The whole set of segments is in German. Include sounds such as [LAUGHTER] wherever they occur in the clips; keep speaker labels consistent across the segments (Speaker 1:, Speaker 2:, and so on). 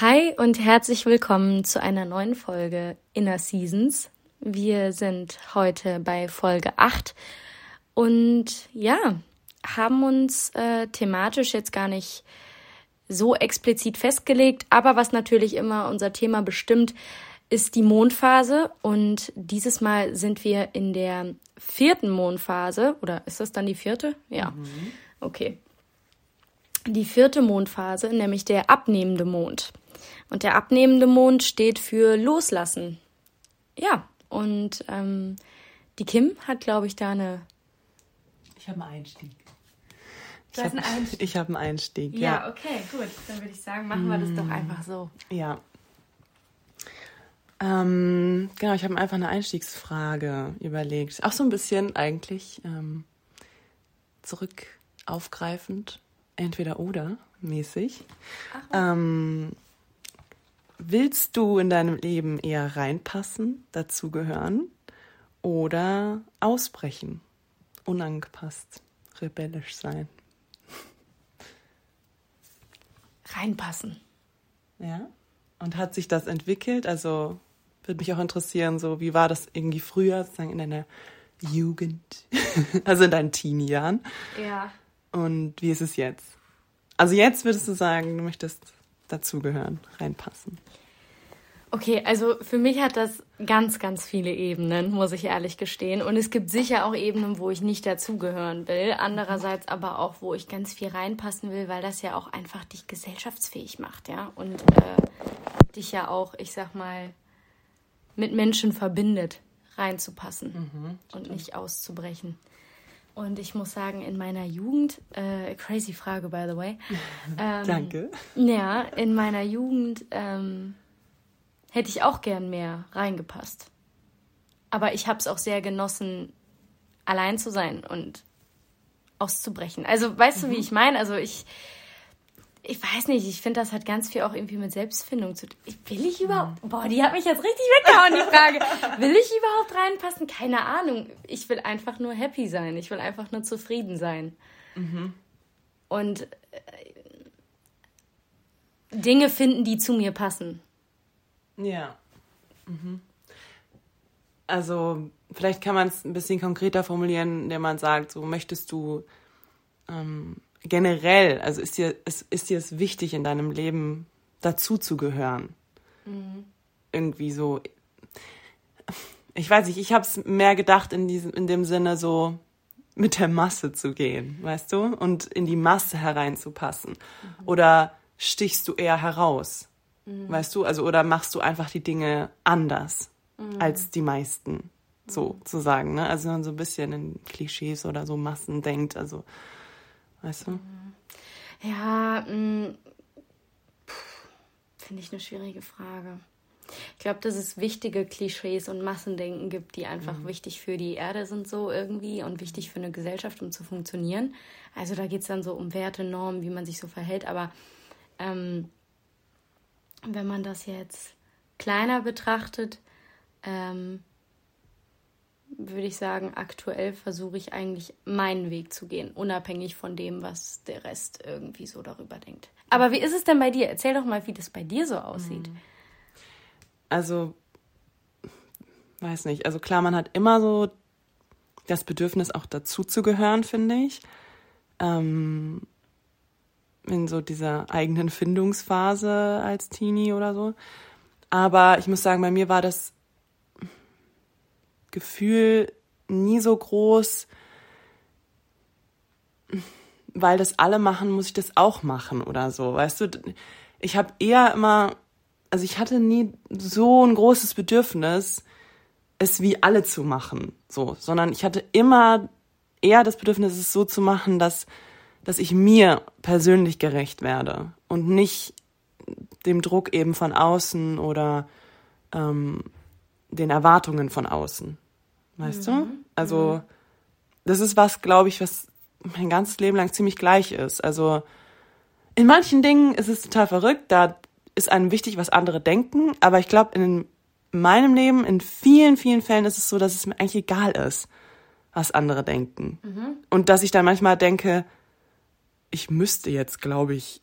Speaker 1: Hi und herzlich willkommen zu einer neuen Folge Inner Seasons. Wir sind heute bei Folge 8 und ja, haben uns äh, thematisch jetzt gar nicht so explizit festgelegt, aber was natürlich immer unser Thema bestimmt, ist die Mondphase und dieses Mal sind wir in der vierten Mondphase oder ist das dann die vierte? Ja. Mhm. Okay. Die vierte Mondphase, nämlich der abnehmende Mond. Und der abnehmende Mond steht für Loslassen. Ja, und ähm, die Kim hat, glaube ich, da eine.
Speaker 2: Ich habe einen Einstieg.
Speaker 1: Du ich hast einen Einstieg.
Speaker 2: Ich habe einen Einstieg,
Speaker 1: ja. Ja, okay, gut. Dann würde ich sagen, machen wir das doch mm. einfach so.
Speaker 2: Ja. Ähm, genau, ich habe einfach eine Einstiegsfrage überlegt. Auch so ein bisschen eigentlich ähm, zurück aufgreifend, entweder oder mäßig. Ach, ähm, willst du in deinem Leben eher reinpassen, dazugehören oder ausbrechen, unangepasst, rebellisch sein?
Speaker 1: Reinpassen.
Speaker 2: Ja. Und hat sich das entwickelt? Also würde mich auch interessieren, so wie war das irgendwie früher, sozusagen in deiner Jugend, [LAUGHS] also in deinen Teenie-Jahren?
Speaker 1: Ja.
Speaker 2: Und wie ist es jetzt? Also jetzt würdest du sagen, du möchtest dazugehören, reinpassen.
Speaker 1: Okay, also für mich hat das ganz, ganz viele Ebenen, muss ich ehrlich gestehen. Und es gibt sicher auch Ebenen, wo ich nicht dazugehören will. Andererseits aber auch, wo ich ganz viel reinpassen will, weil das ja auch einfach dich gesellschaftsfähig macht, ja. Und äh, dich ja auch, ich sag mal, mit Menschen verbindet, reinzupassen mhm, und nicht auszubrechen. Und ich muss sagen, in meiner Jugend, äh, crazy Frage, by the way. [LAUGHS]
Speaker 2: Ähm, Danke.
Speaker 1: Ja, in meiner Jugend ähm, hätte ich auch gern mehr reingepasst. Aber ich habe es auch sehr genossen, allein zu sein und auszubrechen. Also, weißt mhm. du, wie mhm. ich meine? Also, ich ich weiß nicht, ich finde, das hat ganz viel auch irgendwie mit Selbstfindung zu tun. Will ich überhaupt? Mhm. Boah, die hat mich jetzt richtig weggehauen, die Frage. Will ich überhaupt reinpassen? Keine Ahnung. Ich will einfach nur happy sein. Ich will einfach nur zufrieden sein. Mhm. Und äh, Dinge finden, die zu mir passen.
Speaker 2: Ja. Mhm. Also, vielleicht kann man es ein bisschen konkreter formulieren, indem man sagt, so möchtest du. Ähm, generell, also ist dir, ist, ist dir es wichtig in deinem Leben dazu zu gehören? Mhm. Irgendwie so. Ich weiß nicht, ich habe es mehr gedacht in, diesem, in dem Sinne so mit der Masse zu gehen, weißt du? Und in die Masse hereinzupassen. Mhm. Oder stichst du eher heraus? Mhm. Weißt du? Also, oder machst du einfach die Dinge anders mhm. als die meisten? So mhm. zu sagen, ne? Also, wenn man so ein bisschen in Klischees oder so Massen denkt, also Weißt du?
Speaker 1: Ja, mm, finde ich eine schwierige Frage. Ich glaube, dass es wichtige Klischees und Massendenken gibt, die einfach mhm. wichtig für die Erde sind, so irgendwie und wichtig für eine Gesellschaft, um zu funktionieren. Also da geht es dann so um Werte, Normen, wie man sich so verhält. Aber ähm, wenn man das jetzt kleiner betrachtet, ähm, würde ich sagen, aktuell versuche ich eigentlich meinen Weg zu gehen, unabhängig von dem, was der Rest irgendwie so darüber denkt. Aber wie ist es denn bei dir? Erzähl doch mal, wie das bei dir so aussieht. Mhm.
Speaker 2: Also, weiß nicht. Also klar, man hat immer so das Bedürfnis, auch dazu zu gehören, finde ich. Ähm, in so dieser eigenen Findungsphase als Teenie oder so. Aber ich muss sagen, bei mir war das Gefühl nie so groß, weil das alle machen, muss ich das auch machen oder so. Weißt du, ich habe eher immer, also ich hatte nie so ein großes Bedürfnis, es wie alle zu machen, so, sondern ich hatte immer eher das Bedürfnis, es so zu machen, dass, dass ich mir persönlich gerecht werde und nicht dem Druck eben von außen oder ähm, den Erwartungen von außen. Weißt mhm. du? Also, mhm. das ist was, glaube ich, was mein ganzes Leben lang ziemlich gleich ist. Also, in manchen Dingen ist es total verrückt, da ist einem wichtig, was andere denken, aber ich glaube, in meinem Leben, in vielen, vielen Fällen ist es so, dass es mir eigentlich egal ist, was andere denken. Mhm. Und dass ich dann manchmal denke, ich müsste jetzt, glaube ich,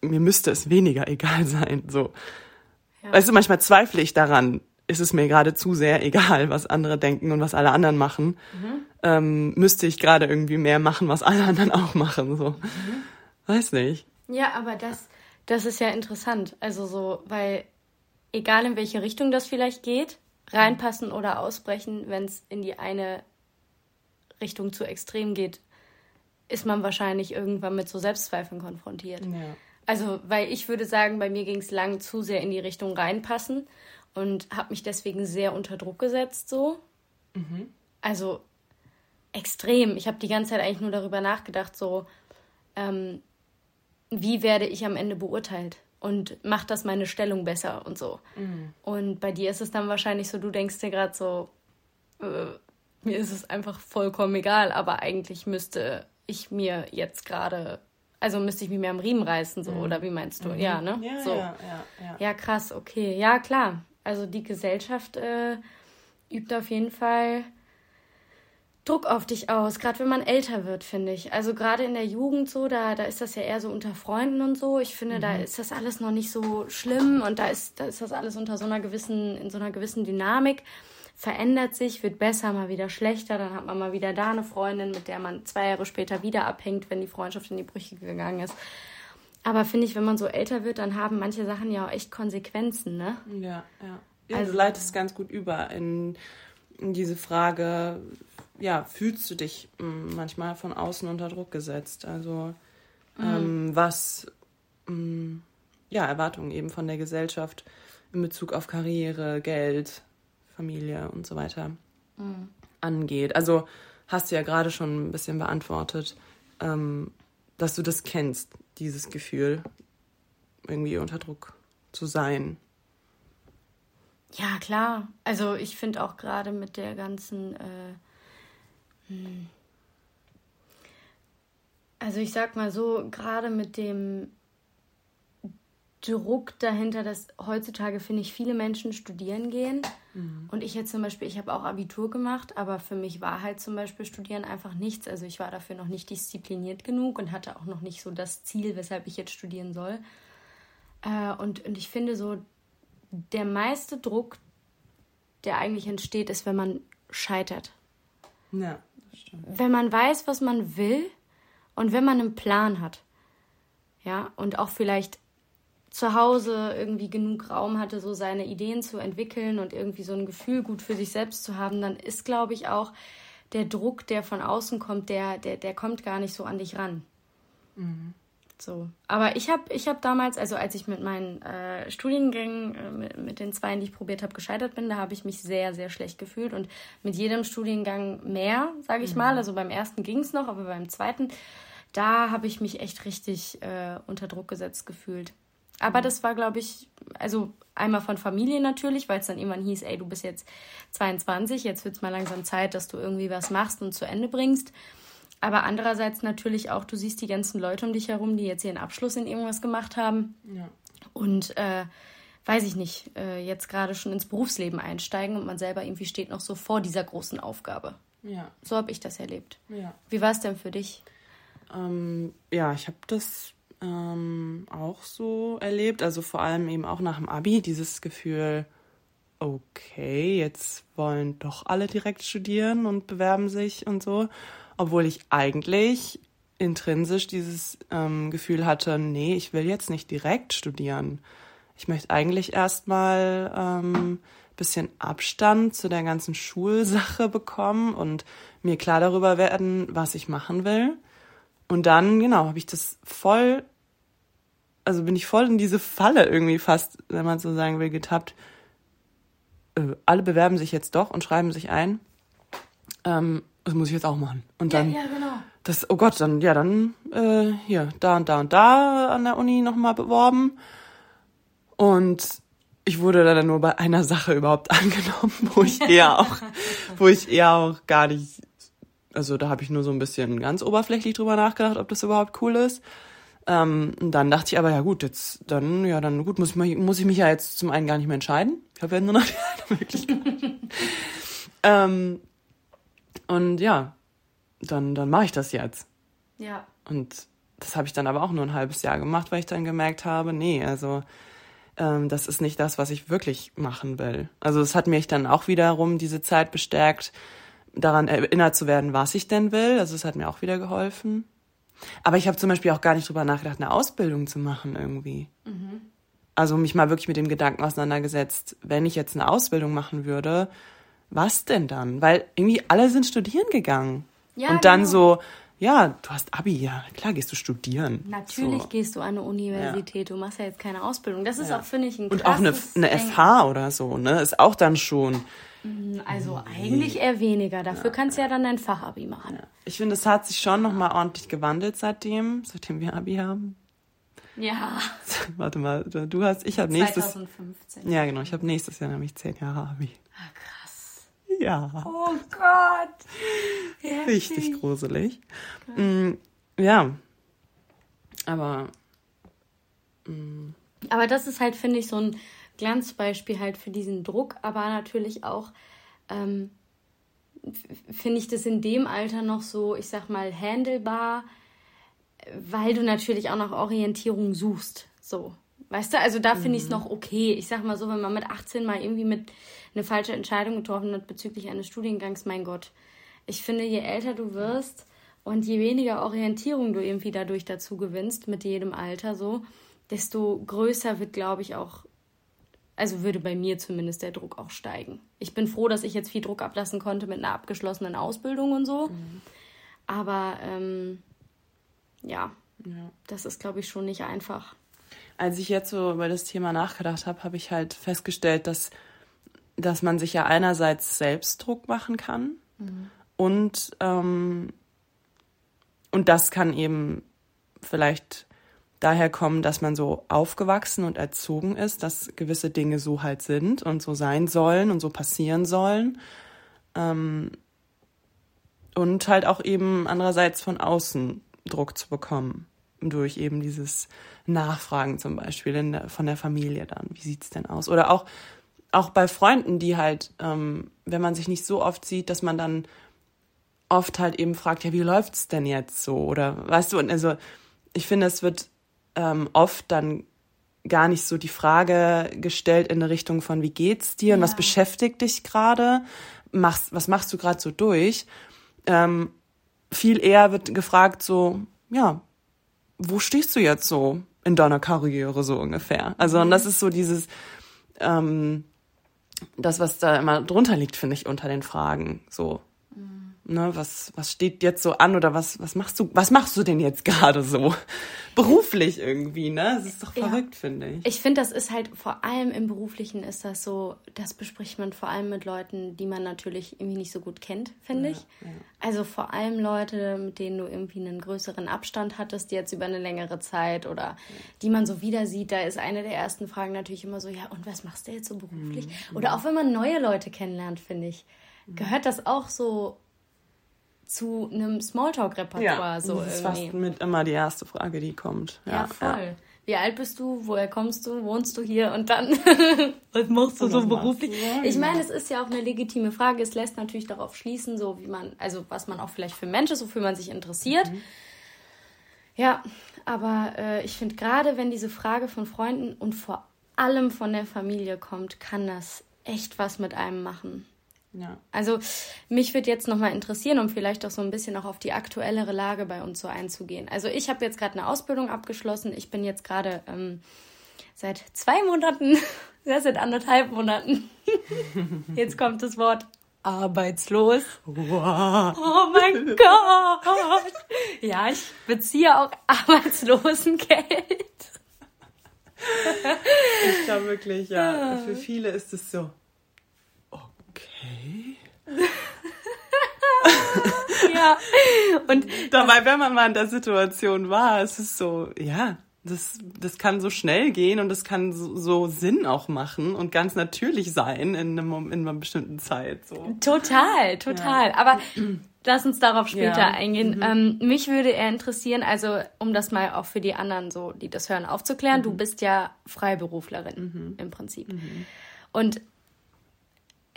Speaker 2: mir müsste es weniger [LAUGHS] egal sein. So. Ja. Weißt du, manchmal zweifle ich daran, ist es mir gerade zu sehr [LAUGHS] egal, was andere denken und was alle anderen machen. Mhm. Ähm, müsste ich gerade irgendwie mehr machen, was alle anderen auch machen. So. Mhm. Weiß nicht.
Speaker 1: Ja, aber das, das ist ja interessant. Also so, weil egal in welche Richtung das vielleicht geht, reinpassen oder ausbrechen, wenn es in die eine Richtung zu extrem geht, ist man wahrscheinlich irgendwann mit so Selbstzweifeln konfrontiert. Ja. Also, weil ich würde sagen, bei mir ging es lang zu sehr in die Richtung reinpassen und habe mich deswegen sehr unter Druck gesetzt, so. Mhm. Also extrem. Ich habe die ganze Zeit eigentlich nur darüber nachgedacht, so, ähm, wie werde ich am Ende beurteilt? Und macht das meine Stellung besser und so. Mhm. Und bei dir ist es dann wahrscheinlich so, du denkst dir gerade so, äh, mir ist es einfach vollkommen egal, aber eigentlich müsste ich mir jetzt gerade, also müsste ich mich mehr am Riemen reißen, so, mhm. oder wie meinst du? Mhm. Ja, ne? Ja, so. ja, ja, ja. Ja, krass, okay. Ja, klar. Also die Gesellschaft äh, übt auf jeden Fall Druck auf dich aus, gerade wenn man älter wird, finde ich. Also gerade in der Jugend so, da, da ist das ja eher so unter Freunden und so. Ich finde, mhm. da ist das alles noch nicht so schlimm und da ist, da ist das alles unter so einer gewissen, in so einer gewissen Dynamik. Verändert sich, wird besser, mal wieder schlechter, dann hat man mal wieder da eine Freundin, mit der man zwei Jahre später wieder abhängt, wenn die Freundschaft in die Brüche gegangen ist. Aber finde ich, wenn man so älter wird, dann haben manche Sachen ja auch echt Konsequenzen, ne?
Speaker 2: Ja, ja. ja also, du leitest ganz gut über in, in diese Frage, ja, fühlst du dich mm, manchmal von außen unter Druck gesetzt? Also mhm. ähm, was ähm, ja, Erwartungen eben von der Gesellschaft in Bezug auf Karriere, Geld, Familie und so weiter mhm. angeht. Also hast du ja gerade schon ein bisschen beantwortet, ähm, dass du das kennst, dieses Gefühl, irgendwie unter Druck zu sein.
Speaker 1: Ja, klar. Also ich finde auch gerade mit der ganzen äh, hm. Also ich sag mal so, gerade mit dem Druck dahinter, dass heutzutage, finde ich, viele Menschen studieren gehen. Mhm. Und ich jetzt zum Beispiel, ich habe auch Abitur gemacht, aber für mich war halt zum Beispiel Studieren einfach nichts. Also ich war dafür noch nicht diszipliniert genug und hatte auch noch nicht so das Ziel, weshalb ich jetzt studieren soll. Äh, und, und ich finde so, der meiste Druck, der eigentlich entsteht, ist, wenn man scheitert. Ja. Wenn man weiß, was man will und wenn man einen Plan hat. Ja, und auch vielleicht zu Hause irgendwie genug Raum hatte, so seine Ideen zu entwickeln und irgendwie so ein Gefühl gut für sich selbst zu haben, dann ist, glaube ich, auch der Druck, der von außen kommt, der, der, der kommt gar nicht so an dich ran. Mhm. So. Aber ich habe ich hab damals, also als ich mit meinen äh, Studiengängen, äh, mit, mit, den zwei, die ich probiert habe, gescheitert bin, da habe ich mich sehr, sehr schlecht gefühlt. Und mit jedem Studiengang mehr, sage ich mhm. mal. Also beim ersten ging es noch, aber beim zweiten, da habe ich mich echt richtig äh, unter Druck gesetzt gefühlt. Aber mhm. das war, glaube ich, also einmal von Familie natürlich, weil es dann irgendwann hieß, ey, du bist jetzt 22, jetzt wird es mal langsam Zeit, dass du irgendwie was machst und zu Ende bringst. Aber andererseits natürlich auch, du siehst die ganzen Leute um dich herum, die jetzt ihren Abschluss in irgendwas gemacht haben. Ja. Und äh, weiß ich nicht, äh, jetzt gerade schon ins Berufsleben einsteigen und man selber irgendwie steht noch so vor dieser großen Aufgabe. Ja. So habe ich das erlebt. Ja. Wie war es denn für dich?
Speaker 2: Ähm, ja, ich habe das ähm, auch so erlebt. Also vor allem eben auch nach dem Abi, dieses Gefühl, okay, jetzt wollen doch alle direkt studieren und bewerben sich und so obwohl ich eigentlich intrinsisch dieses ähm, Gefühl hatte, nee, ich will jetzt nicht direkt studieren. Ich möchte eigentlich erstmal ähm, bisschen Abstand zu der ganzen Schulsache bekommen und mir klar darüber werden, was ich machen will. Und dann, genau, habe ich das voll, also bin ich voll in diese Falle irgendwie fast, wenn man so sagen will, getappt. Äh, alle bewerben sich jetzt doch und schreiben sich ein. Ähm, das muss ich jetzt auch machen. Und dann, ja, ja, genau. das, oh Gott, dann, ja, dann, äh, hier, da und da und da an der Uni nochmal beworben. Und ich wurde dann nur bei einer Sache überhaupt [LAUGHS] angenommen, wo ich eher auch, wo ich eher auch gar nicht, also da habe ich nur so ein bisschen ganz oberflächlich drüber nachgedacht, ob das überhaupt cool ist. Ähm, und dann dachte ich aber, ja gut, jetzt, dann, ja, dann gut, muss ich, mal, muss ich mich ja jetzt zum einen gar nicht mehr entscheiden. Ich habe ja nur noch die eine Möglichkeit. [LAUGHS] ähm, und ja, dann, dann mache ich das jetzt. Ja. Und das habe ich dann aber auch nur ein halbes Jahr gemacht, weil ich dann gemerkt habe, nee, also ähm, das ist nicht das, was ich wirklich machen will. Also es hat mich dann auch wiederum diese Zeit bestärkt, daran erinnert zu werden, was ich denn will. Also es hat mir auch wieder geholfen. Aber ich habe zum Beispiel auch gar nicht drüber nachgedacht, eine Ausbildung zu machen irgendwie. Mhm. Also mich mal wirklich mit dem Gedanken auseinandergesetzt, wenn ich jetzt eine Ausbildung machen würde, was denn dann? Weil irgendwie alle sind studieren gegangen. Ja, und dann genau. so, ja, du hast Abi, ja, klar gehst du studieren.
Speaker 1: Natürlich so. gehst du an eine Universität, ja. du machst ja jetzt keine Ausbildung. Das ist ja. auch, finde ich, ein
Speaker 2: Und auch eine, eine FH oder so, ne? Ist auch dann schon.
Speaker 1: Mhm, also eigentlich eher weniger. Dafür ja. kannst du ja dann dein Fachabi machen.
Speaker 2: Ich finde, es hat sich schon nochmal ordentlich gewandelt seitdem, seitdem wir Abi haben. Ja. [LAUGHS] Warte mal, du hast, ich habe nächstes. 2015. Ja, genau, ich habe nächstes Jahr nämlich zehn Jahre Abi. Ah, krass. Ja.
Speaker 1: Oh Gott.
Speaker 2: Richtig gruselig. Mm, ja. Aber.
Speaker 1: Mm. Aber das ist halt, finde ich, so ein Glanzbeispiel halt für diesen Druck, aber natürlich auch. Ähm, finde ich das in dem Alter noch so, ich sag mal, handelbar, weil du natürlich auch nach Orientierung suchst. So. Weißt du, also da finde ich es mhm. noch okay. Ich sag mal so, wenn man mit 18 mal irgendwie mit eine falsche Entscheidung getroffen hat bezüglich eines Studiengangs, mein Gott. Ich finde, je älter du wirst und je weniger Orientierung du irgendwie dadurch dazu gewinnst, mit jedem Alter so, desto größer wird, glaube ich, auch, also würde bei mir zumindest der Druck auch steigen. Ich bin froh, dass ich jetzt viel Druck ablassen konnte mit einer abgeschlossenen Ausbildung und so. Mhm. Aber ähm, ja, ja, das ist, glaube ich, schon nicht einfach.
Speaker 2: Als ich jetzt so über das Thema nachgedacht habe, habe ich halt festgestellt, dass dass man sich ja einerseits Selbstdruck machen kann mhm. und, ähm, und das kann eben vielleicht daher kommen, dass man so aufgewachsen und erzogen ist, dass gewisse Dinge so halt sind und so sein sollen und so passieren sollen. Ähm, und halt auch eben andererseits von außen Druck zu bekommen durch eben dieses Nachfragen zum Beispiel der, von der Familie dann. Wie sieht's denn aus? Oder auch auch bei Freunden, die halt, ähm, wenn man sich nicht so oft sieht, dass man dann oft halt eben fragt, ja, wie läuft's denn jetzt so? Oder weißt du, und also ich finde, es wird ähm, oft dann gar nicht so die Frage gestellt in eine Richtung von, wie geht's dir und was beschäftigt dich gerade? Machst, was machst du gerade so durch? Ähm, viel eher wird gefragt so, ja, wo stehst du jetzt so in deiner Karriere so ungefähr? Also, und das ist so dieses, ähm, das, was da immer drunter liegt, finde ich, unter den Fragen. So, mhm. Ne, was, was steht jetzt so an oder was, was machst du, was machst du denn jetzt [LAUGHS] gerade so? Beruflich irgendwie, ne? Das ist doch verrückt, ja. finde ich.
Speaker 1: Ich finde, das ist halt vor allem im Beruflichen ist das so, das bespricht man vor allem mit Leuten, die man natürlich irgendwie nicht so gut kennt, finde ja, ich. Ja. Also vor allem Leute, mit denen du irgendwie einen größeren Abstand hattest, jetzt über eine längere Zeit oder die man so wieder sieht. Da ist eine der ersten Fragen natürlich immer so, ja, und was machst du jetzt so beruflich? Mhm. Oder auch wenn man neue Leute kennenlernt, finde ich, mhm. gehört das auch so zu einem Smalltalk-Repertoire. Ja, so
Speaker 2: das ist irgendwie. fast mit immer die erste Frage, die kommt. Ja, ja voll. Ja.
Speaker 1: Wie alt bist du? Woher kommst du? Wohnst du hier? Und dann, [LAUGHS] was machst du so beruflich? Ich meine, es ist ja auch eine legitime Frage. Es lässt natürlich darauf schließen, so wie man, also was man auch vielleicht für Mensch ist, wofür man sich interessiert. Mhm. Ja, aber äh, ich finde gerade, wenn diese Frage von Freunden und vor allem von der Familie kommt, kann das echt was mit einem machen. Ja. Also mich würde jetzt nochmal interessieren, um vielleicht auch so ein bisschen auch auf die aktuellere Lage bei uns so einzugehen. Also ich habe jetzt gerade eine Ausbildung abgeschlossen. Ich bin jetzt gerade ähm, seit zwei Monaten, [LAUGHS] ja, seit anderthalb Monaten. [LAUGHS] jetzt kommt das Wort arbeitslos. Wow. Oh mein Gott. Ja, ich beziehe auch Arbeitslosengeld.
Speaker 2: Ich glaube wirklich, ja. Für viele ist es so. Okay. [LAUGHS] ja. Und dabei, wenn man mal in der Situation war, ist es so, ja, das, das kann so schnell gehen und das kann so, so Sinn auch machen und ganz natürlich sein in, einem, in einer bestimmten Zeit. So.
Speaker 1: Total, total. Ja. Aber lass uns darauf später ja. eingehen. Mhm. Ähm, mich würde eher interessieren, also um das mal auch für die anderen so, die das hören, aufzuklären, mhm. du bist ja Freiberuflerin mhm. im Prinzip. Mhm. Und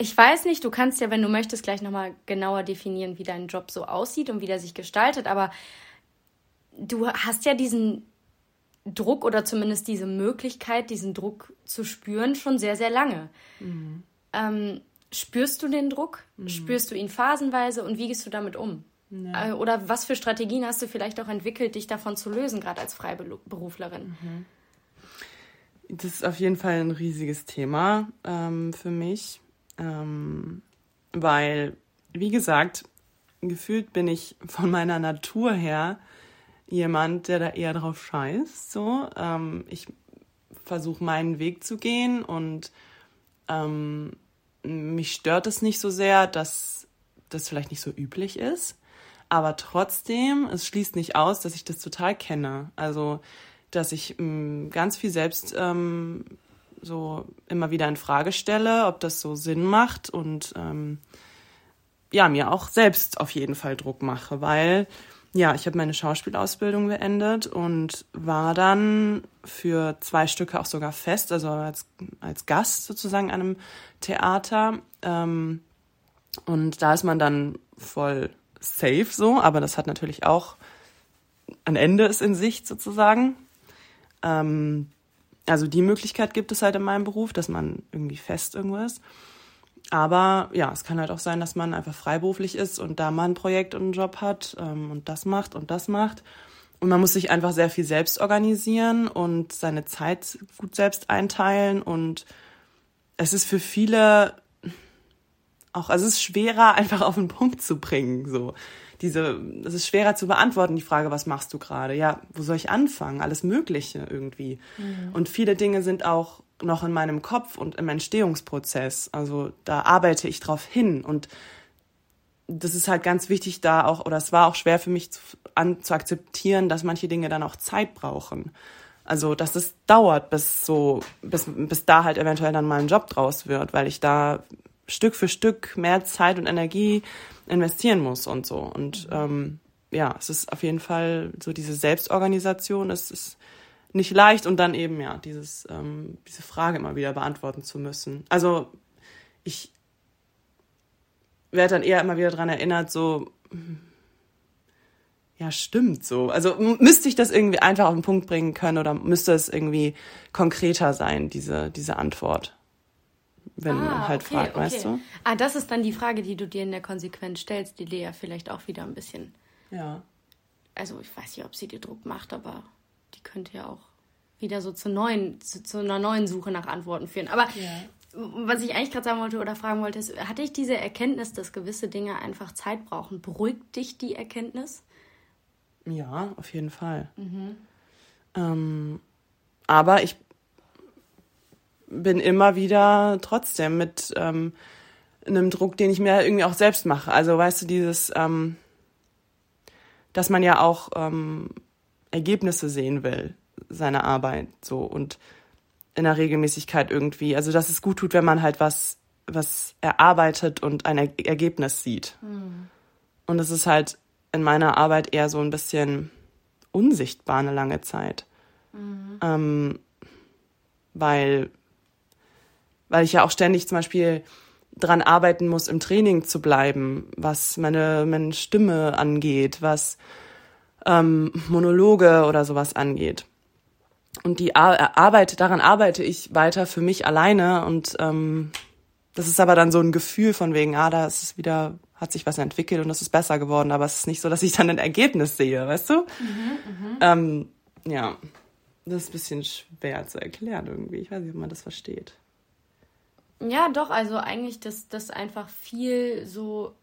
Speaker 1: ich weiß nicht, du kannst ja, wenn du möchtest, gleich nochmal genauer definieren, wie dein Job so aussieht und wie der sich gestaltet, aber du hast ja diesen Druck oder zumindest diese Möglichkeit, diesen Druck zu spüren, schon sehr, sehr lange. Mhm. Ähm, spürst du den Druck? Mhm. Spürst du ihn phasenweise und wie gehst du damit um? Ja. Äh, oder was für Strategien hast du vielleicht auch entwickelt, dich davon zu lösen, gerade als Freiberuflerin?
Speaker 2: Mhm. Das ist auf jeden Fall ein riesiges Thema ähm, für mich, ähm, weil, wie gesagt, gefühlt bin ich von meiner Natur her jemand, der da eher drauf scheißt. So, ähm, ich versuche meinen Weg zu gehen und ähm, mich stört es nicht so sehr, dass das vielleicht nicht so üblich ist. Aber trotzdem, es schließt nicht aus, dass ich das total kenne. Also, dass ich ähm, ganz viel selbst ähm, so immer wieder in Frage stelle, ob das so Sinn macht und ähm, ja, mir auch selbst auf jeden Fall Druck mache, weil ja, ich habe meine Schauspielausbildung beendet und war dann für zwei Stücke auch sogar fest, also als, als Gast sozusagen an einem Theater. Ähm, und da ist man dann voll safe so, aber das hat natürlich auch ein Ende ist in Sicht sozusagen. Ähm, also die Möglichkeit gibt es halt in meinem Beruf, dass man irgendwie fest irgendwo ist. Aber ja, es kann halt auch sein, dass man einfach freiberuflich ist und da mal ein Projekt und einen Job hat ähm, und das macht und das macht. Und man muss sich einfach sehr viel selbst organisieren und seine Zeit gut selbst einteilen. Und es ist für viele auch, also es ist schwerer, [LAUGHS] einfach auf den Punkt zu bringen. So diese, es ist schwerer zu beantworten, die Frage, was machst du gerade? Ja, wo soll ich anfangen? Alles Mögliche irgendwie. Mhm. Und viele Dinge sind auch noch in meinem Kopf und im Entstehungsprozess. Also da arbeite ich drauf hin und das ist halt ganz wichtig da auch, oder es war auch schwer für mich zu, an, zu akzeptieren, dass manche Dinge dann auch Zeit brauchen. Also, dass es dauert, bis so, bis, bis da halt eventuell dann mal ein Job draus wird, weil ich da Stück für Stück mehr Zeit und Energie investieren muss und so. Und ähm, ja, es ist auf jeden Fall so diese Selbstorganisation, es ist nicht leicht und dann eben ja dieses ähm, diese Frage immer wieder beantworten zu müssen. Also ich werde dann eher immer wieder daran erinnert, so ja stimmt so. Also müsste ich das irgendwie einfach auf den Punkt bringen können oder müsste es irgendwie konkreter sein diese diese Antwort? Wenn ah, man halt okay, fragt,
Speaker 1: okay. weißt du? Ah, das ist dann die Frage, die du dir in der Konsequenz stellst, die Lea vielleicht auch wieder ein bisschen. Ja. Also ich weiß nicht, ob sie dir Druck macht, aber die könnte ja auch wieder so zu neuen, zu, zu einer neuen Suche nach Antworten führen. Aber ja. was ich eigentlich gerade sagen wollte oder fragen wollte, ist, hatte ich diese Erkenntnis, dass gewisse Dinge einfach Zeit brauchen? Beruhigt dich die Erkenntnis?
Speaker 2: Ja, auf jeden Fall. Mhm. Ähm, aber ich bin immer wieder trotzdem mit ähm, einem Druck, den ich mir irgendwie auch selbst mache. Also weißt du, dieses, ähm, dass man ja auch ähm, Ergebnisse sehen will seiner Arbeit so und in der Regelmäßigkeit irgendwie. Also dass es gut tut, wenn man halt was was erarbeitet und ein er Ergebnis sieht. Mhm. Und es ist halt in meiner Arbeit eher so ein bisschen unsichtbar eine lange Zeit. Mhm. Ähm, weil, weil ich ja auch ständig zum Beispiel dran arbeiten muss, im Training zu bleiben, was meine, meine Stimme angeht, was ähm, Monologe oder sowas angeht. Und die Arbeit, daran arbeite ich weiter für mich alleine und ähm, das ist aber dann so ein Gefühl von wegen, ah, da ist es wieder, hat sich was entwickelt und es ist besser geworden, aber es ist nicht so, dass ich dann ein Ergebnis sehe, weißt du? Mhm, ähm, ja, das ist ein bisschen schwer zu erklären irgendwie. Ich weiß nicht, ob man das versteht.
Speaker 1: Ja, doch, also eigentlich, dass das einfach viel so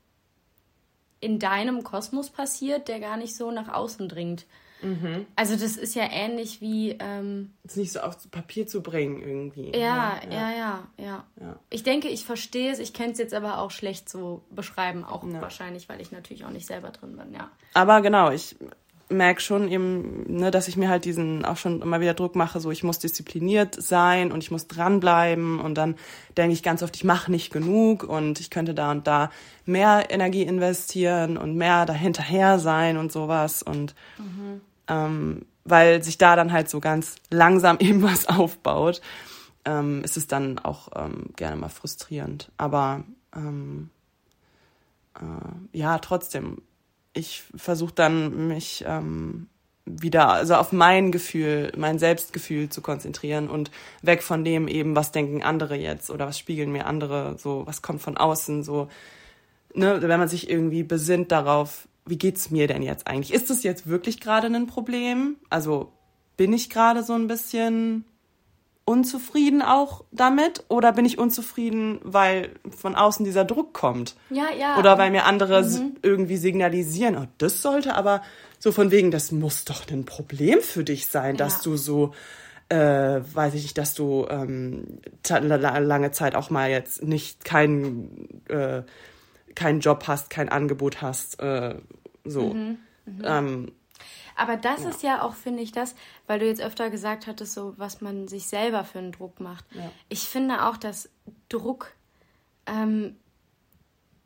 Speaker 1: in deinem Kosmos passiert, der gar nicht so nach außen dringt. Mhm. Also das ist ja ähnlich wie... Ähm,
Speaker 2: es nicht so auf Papier zu bringen irgendwie.
Speaker 1: Ja, ja, ja, ja, ja. ja. Ich denke, ich verstehe es, ich kann es jetzt aber auch schlecht so beschreiben, auch ja. wahrscheinlich, weil ich natürlich auch nicht selber drin bin, ja.
Speaker 2: Aber genau, ich merke schon eben, ne, dass ich mir halt diesen auch schon immer wieder Druck mache, so ich muss diszipliniert sein und ich muss dranbleiben und dann denke ich ganz oft, ich mache nicht genug und ich könnte da und da mehr Energie investieren und mehr dahinterher sein und sowas und mhm ähm, weil sich da dann halt so ganz langsam [LAUGHS] eben was aufbaut, ähm, ist es dann auch ähm, gerne mal frustrierend. Aber ähm, äh, ja, trotzdem, ich versuche dann mich ähm, wieder, also auf mein Gefühl, mein Selbstgefühl zu konzentrieren und weg von dem eben, was denken andere jetzt oder was spiegeln mir andere, so was kommt von außen, so, ne, wenn man sich irgendwie besinnt darauf, wie geht's mir denn jetzt eigentlich? Ist das jetzt wirklich gerade ein Problem? Also bin ich gerade so ein bisschen unzufrieden auch damit oder bin ich unzufrieden, weil von außen dieser Druck kommt?
Speaker 1: Ja, ja.
Speaker 2: Oder weil mir andere mhm. irgendwie signalisieren, oh, das sollte aber so von wegen, das muss doch ein Problem für dich sein, dass ja. du so, äh, weiß ich nicht, dass du ähm, lange Zeit auch mal jetzt nicht keinen äh, keinen Job hast, kein Angebot hast, äh, so. Mhm. Mhm. Ähm,
Speaker 1: aber das ja. ist ja auch, finde ich, das, weil du jetzt öfter gesagt hattest, so was man sich selber für einen Druck macht. Ja. Ich finde auch, dass Druck, ähm,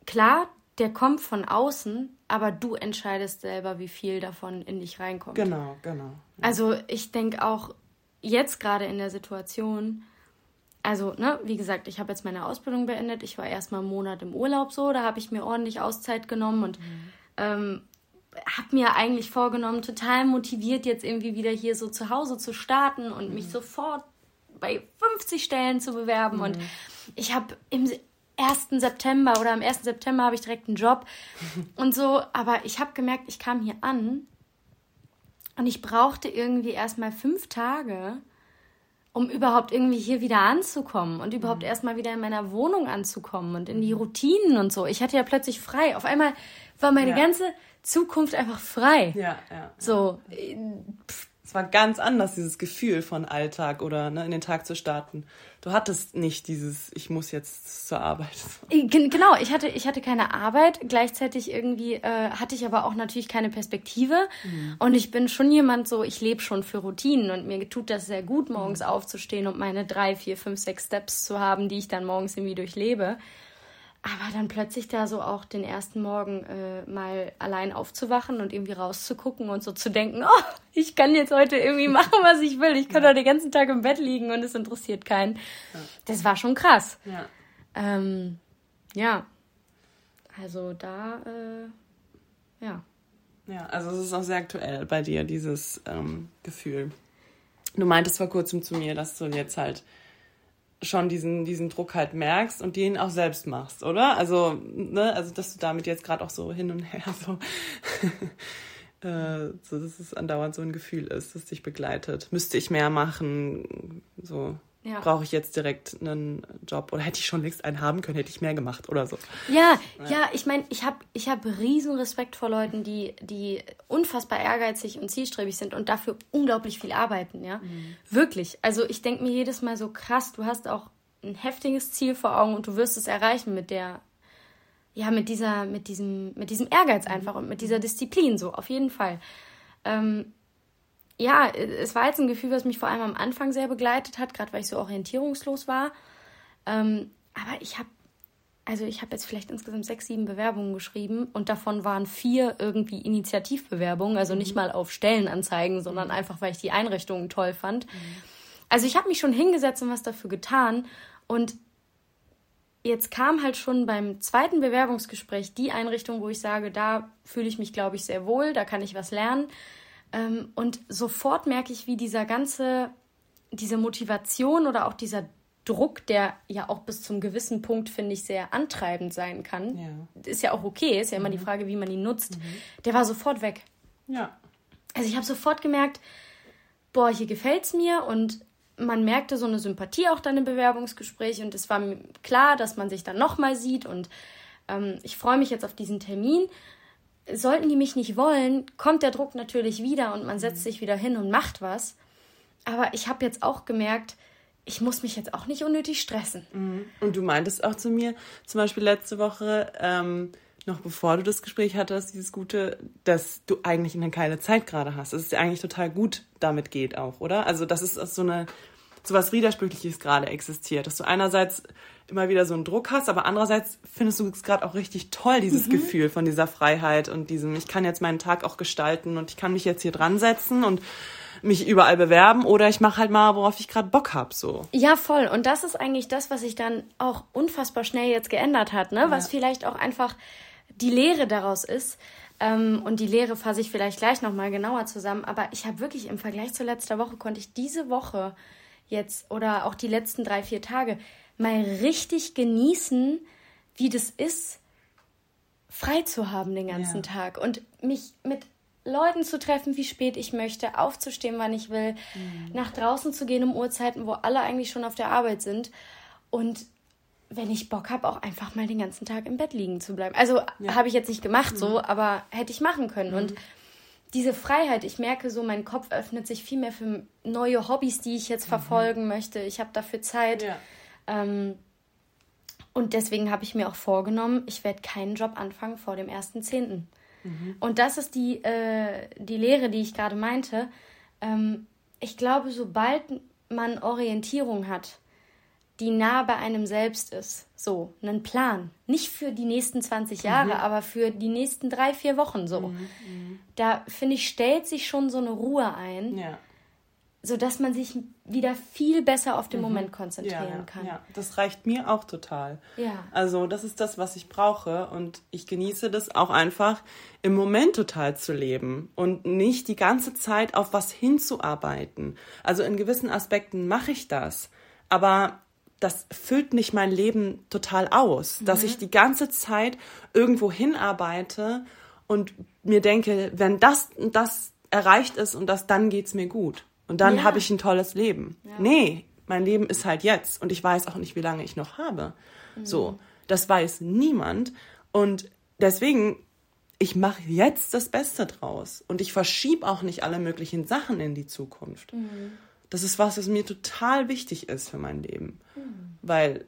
Speaker 1: klar, der kommt von außen, aber du entscheidest selber, wie viel davon in dich reinkommt.
Speaker 2: Genau, genau.
Speaker 1: Ja. Also ich denke auch jetzt gerade in der Situation, also, ne, wie gesagt, ich habe jetzt meine Ausbildung beendet. Ich war erstmal einen Monat im Urlaub so, da habe ich mir ordentlich Auszeit genommen und mhm. ähm, habe mir eigentlich vorgenommen, total motiviert jetzt irgendwie wieder hier so zu Hause zu starten und mhm. mich sofort bei 50 Stellen zu bewerben. Mhm. Und ich habe im 1. September oder am 1. September habe ich direkt einen Job [LAUGHS] und so. Aber ich habe gemerkt, ich kam hier an und ich brauchte irgendwie erstmal fünf Tage, um überhaupt irgendwie hier wieder anzukommen und überhaupt mhm. erstmal wieder in meiner Wohnung anzukommen und in die mhm. Routinen und so. Ich hatte ja plötzlich frei. Auf einmal war meine ja. ganze Zukunft einfach frei.
Speaker 2: Ja, ja.
Speaker 1: So.
Speaker 2: Es war ganz anders, dieses Gefühl von Alltag oder ne, in den Tag zu starten. Du hattest nicht dieses, ich muss jetzt zur Arbeit.
Speaker 1: Genau, ich hatte, ich hatte keine Arbeit. Gleichzeitig irgendwie äh, hatte ich aber auch natürlich keine Perspektive. Mhm. Und ich bin schon jemand so, ich lebe schon für Routinen und mir tut das sehr gut, morgens mhm. aufzustehen und meine drei, vier, fünf, sechs Steps zu haben, die ich dann morgens irgendwie durchlebe. Aber dann plötzlich da so auch den ersten Morgen äh, mal allein aufzuwachen und irgendwie rauszugucken und so zu denken, oh, ich kann jetzt heute irgendwie [LAUGHS] machen, was ich will. Ich kann ja. den ganzen Tag im Bett liegen und es interessiert keinen. Ja. Das war schon krass. Ja. Ähm, ja. Also da, äh, ja.
Speaker 2: Ja, also es ist auch sehr aktuell bei dir, dieses ähm, Gefühl. Du meintest vor kurzem zu mir, dass du jetzt halt schon diesen, diesen Druck halt merkst und den auch selbst machst, oder? Also, ne, also dass du damit jetzt gerade auch so hin und her [LAUGHS] so, äh, so, dass es andauernd so ein Gefühl ist, das dich begleitet. Müsste ich mehr machen, so. Ja. Brauche ich jetzt direkt einen Job oder hätte ich schon längst einen haben können, hätte ich mehr gemacht oder so.
Speaker 1: Ja, ja, ja ich meine, ich habe ich hab riesen Respekt vor Leuten, die, die unfassbar ehrgeizig und zielstrebig sind und dafür unglaublich viel arbeiten, ja. Mhm. Wirklich. Also ich denke mir jedes Mal so krass, du hast auch ein heftiges Ziel vor Augen und du wirst es erreichen mit der, ja, mit dieser, mit diesem, mit diesem Ehrgeiz einfach und mit dieser Disziplin, so, auf jeden Fall. Ähm, ja, es war jetzt ein Gefühl, was mich vor allem am Anfang sehr begleitet hat, gerade weil ich so orientierungslos war. Ähm, aber ich habe, also ich habe jetzt vielleicht insgesamt sechs, sieben Bewerbungen geschrieben und davon waren vier irgendwie Initiativbewerbungen, also nicht mhm. mal auf Stellenanzeigen, sondern mhm. einfach, weil ich die Einrichtungen toll fand. Mhm. Also ich habe mich schon hingesetzt und was dafür getan und jetzt kam halt schon beim zweiten Bewerbungsgespräch die Einrichtung, wo ich sage, da fühle ich mich, glaube ich, sehr wohl, da kann ich was lernen. Ähm, und sofort merke ich, wie dieser ganze, diese Motivation oder auch dieser Druck, der ja auch bis zum gewissen Punkt, finde ich, sehr antreibend sein kann, ja. ist ja auch okay, ist ja immer mhm. die Frage, wie man ihn nutzt, mhm. der war sofort weg.
Speaker 2: Ja.
Speaker 1: Also ich habe sofort gemerkt, boah, hier gefällt es mir und man merkte so eine Sympathie auch dann im Bewerbungsgespräch und es war mir klar, dass man sich dann nochmal sieht und ähm, ich freue mich jetzt auf diesen Termin sollten die mich nicht wollen, kommt der Druck natürlich wieder und man setzt sich wieder hin und macht was. Aber ich habe jetzt auch gemerkt, ich muss mich jetzt auch nicht unnötig stressen.
Speaker 2: Mhm. Und du meintest auch zu mir, zum Beispiel letzte Woche, ähm, noch bevor du das Gespräch hattest, dieses Gute, dass du eigentlich eine keine Zeit gerade hast. Dass es dir eigentlich total gut damit geht auch, oder? Also, das ist so eine so was Widersprüchliches gerade existiert. Dass du einerseits immer wieder so einen Druck hast, aber andererseits findest du es gerade auch richtig toll, dieses mhm. Gefühl von dieser Freiheit und diesem, ich kann jetzt meinen Tag auch gestalten und ich kann mich jetzt hier dran setzen und mich überall bewerben oder ich mache halt mal, worauf ich gerade Bock habe. So.
Speaker 1: Ja, voll. Und das ist eigentlich das, was sich dann auch unfassbar schnell jetzt geändert hat, ne? Ja. Was vielleicht auch einfach die Lehre daraus ist. Ähm, und die Lehre fasse ich vielleicht gleich nochmal genauer zusammen. Aber ich habe wirklich im Vergleich zu letzter Woche, konnte ich diese Woche jetzt oder auch die letzten drei, vier Tage mal richtig genießen, wie das ist, frei zu haben den ganzen ja. Tag und mich mit Leuten zu treffen, wie spät ich möchte, aufzustehen, wann ich will, mhm. nach draußen zu gehen um Uhrzeiten, wo alle eigentlich schon auf der Arbeit sind und wenn ich Bock habe, auch einfach mal den ganzen Tag im Bett liegen zu bleiben. Also ja. habe ich jetzt nicht gemacht mhm. so, aber hätte ich machen können. Mhm. Und diese Freiheit, ich merke so, mein Kopf öffnet sich viel mehr für neue Hobbys, die ich jetzt mhm. verfolgen möchte. Ich habe dafür Zeit. Ja. Ähm, und deswegen habe ich mir auch vorgenommen, ich werde keinen Job anfangen vor dem 1.10. Mhm. Und das ist die, äh, die Lehre, die ich gerade meinte. Ähm, ich glaube, sobald man Orientierung hat, die nah bei einem selbst ist, so, einen Plan, nicht für die nächsten 20 Jahre, mhm. aber für die nächsten drei, vier Wochen so, mhm. mhm. da finde ich, stellt sich schon so eine Ruhe ein. Ja sodass man sich wieder viel besser auf den mhm. Moment konzentrieren
Speaker 2: ja,
Speaker 1: kann.
Speaker 2: Ja, das reicht mir auch total. Ja. Also das ist das, was ich brauche und ich genieße das auch einfach im Moment total zu leben und nicht die ganze Zeit auf was hinzuarbeiten. Also in gewissen Aspekten mache ich das, aber das füllt nicht mein Leben total aus, mhm. dass ich die ganze Zeit irgendwo hinarbeite und mir denke, wenn das das erreicht ist und das, dann geht's mir gut. Und dann ja. habe ich ein tolles Leben. Ja. Nee, mein Leben ist halt jetzt und ich weiß auch nicht, wie lange ich noch habe. Mhm. So, das weiß niemand und deswegen ich mache jetzt das Beste draus und ich verschiebe auch nicht alle möglichen Sachen in die Zukunft. Mhm. Das ist was, was mir total wichtig ist für mein Leben, mhm. weil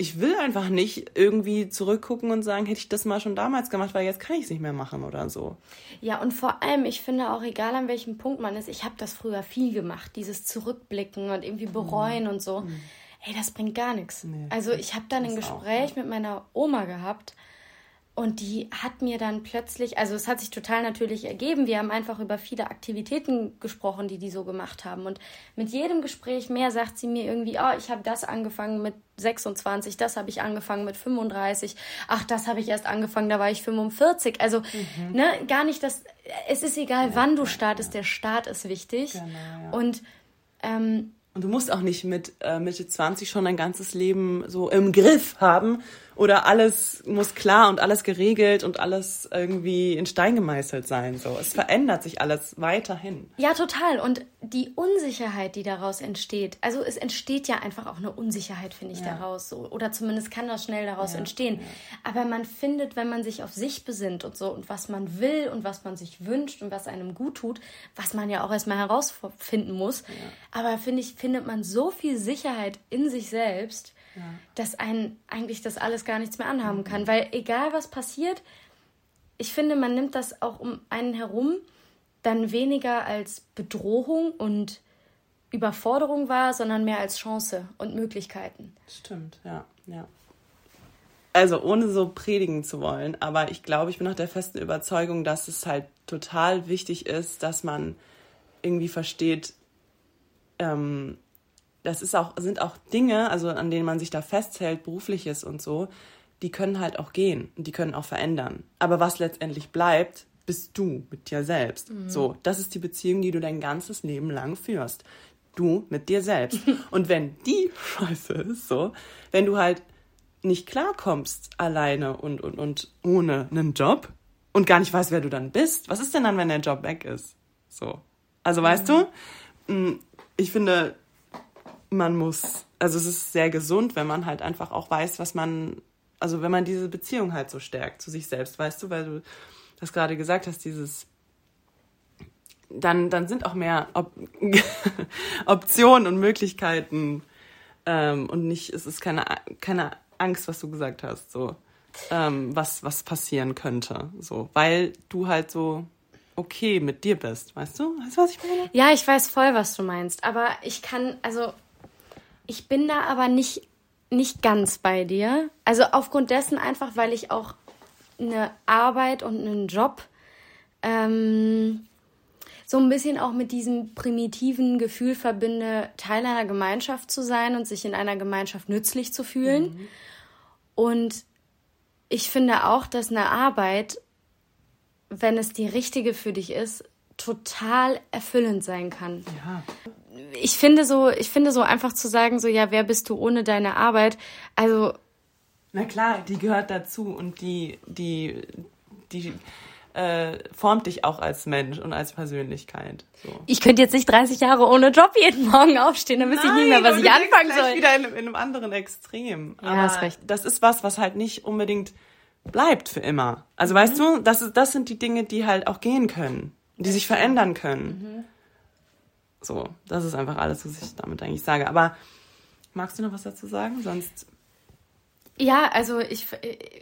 Speaker 2: ich will einfach nicht irgendwie zurückgucken und sagen, hätte ich das mal schon damals gemacht, weil jetzt kann ich es nicht mehr machen oder so.
Speaker 1: Ja, und vor allem, ich finde auch, egal an welchem Punkt man ist, ich habe das früher viel gemacht, dieses Zurückblicken und irgendwie bereuen mhm. und so. Mhm. Ey, das bringt gar nichts. Nee, also ich habe dann ein Gespräch auch, ja. mit meiner Oma gehabt und die hat mir dann plötzlich, also es hat sich total natürlich ergeben, wir haben einfach über viele Aktivitäten gesprochen, die die so gemacht haben. Und mit jedem Gespräch mehr sagt sie mir irgendwie, oh, ich habe das angefangen mit 26, das habe ich angefangen mit 35, ach, das habe ich erst angefangen, da war ich 45. Also, mhm. ne, gar nicht das, es ist egal, ja, wann du startest, ja. der Start ist wichtig. Genau, ja. Und ähm,
Speaker 2: und du musst auch nicht mit äh, Mitte 20 schon dein ganzes Leben so im Griff haben, oder alles muss klar und alles geregelt und alles irgendwie in Stein gemeißelt sein. So, es verändert sich alles weiterhin.
Speaker 1: Ja, total. Und die Unsicherheit, die daraus entsteht, also es entsteht ja einfach auch eine Unsicherheit, finde ich, ja. daraus. Oder zumindest kann das schnell daraus ja, entstehen. Ja. Aber man findet, wenn man sich auf sich besinnt und so und was man will und was man sich wünscht und was einem gut tut, was man ja auch erstmal herausfinden muss. Aber finde ich, findet man so viel Sicherheit in sich selbst ja. dass einen eigentlich das alles gar nichts mehr anhaben kann. Weil egal was passiert, ich finde, man nimmt das auch um einen herum dann weniger als Bedrohung und Überforderung wahr, sondern mehr als Chance und Möglichkeiten.
Speaker 2: Stimmt, ja, ja. Also ohne so predigen zu wollen, aber ich glaube, ich bin auch der festen Überzeugung, dass es halt total wichtig ist, dass man irgendwie versteht, ähm, das ist auch, sind auch Dinge, also an denen man sich da festhält, berufliches und so, die können halt auch gehen und die können auch verändern. Aber was letztendlich bleibt, bist du mit dir selbst. Mhm. So, das ist die Beziehung, die du dein ganzes Leben lang führst. Du mit dir selbst. [LAUGHS] und wenn die scheiße ist, so, wenn du halt nicht klarkommst alleine und, und, und ohne einen Job und gar nicht weißt, wer du dann bist, was ist denn dann, wenn der Job weg ist? So. Also weißt mhm. du, mm, ich finde, man muss, also es ist sehr gesund, wenn man halt einfach auch weiß, was man, also wenn man diese Beziehung halt so stärkt zu sich selbst, weißt du, weil du das gerade gesagt hast, dieses, dann, dann sind auch mehr Op [LAUGHS] Optionen und Möglichkeiten ähm, und nicht, es ist keine, keine Angst, was du gesagt hast, so, ähm, was, was passieren könnte, so, weil du halt so okay mit dir bist, weißt du? Weißt du, was ich meine?
Speaker 1: Ja, ich weiß voll, was du meinst, aber ich kann, also ich bin da aber nicht, nicht ganz bei dir. Also aufgrund dessen einfach, weil ich auch eine Arbeit und einen Job ähm, so ein bisschen auch mit diesem primitiven Gefühl verbinde, Teil einer Gemeinschaft zu sein und sich in einer Gemeinschaft nützlich zu fühlen. Mhm. Und ich finde auch, dass eine Arbeit wenn es die richtige für dich ist, total erfüllend sein kann.
Speaker 2: Ja.
Speaker 1: Ich finde so, ich finde so einfach zu sagen, so ja, wer bist du ohne deine Arbeit? Also
Speaker 2: na klar, die gehört dazu und die, die, die äh, formt dich auch als Mensch und als Persönlichkeit. So.
Speaker 1: Ich könnte jetzt nicht 30 Jahre ohne Job jeden Morgen aufstehen, dann wüsste ich nicht mehr, was ich anfangen soll.
Speaker 2: wieder in, in, einem anderen Extrem.
Speaker 1: Ja, Aber hast recht.
Speaker 2: das ist was, was halt nicht unbedingt bleibt für immer. Also mhm. weißt du, das, ist, das sind die Dinge, die halt auch gehen können, die sich verändern können. Mhm. So, das ist einfach alles, was ich damit eigentlich sage. Aber magst du noch was dazu sagen? Sonst
Speaker 1: ja, also ich,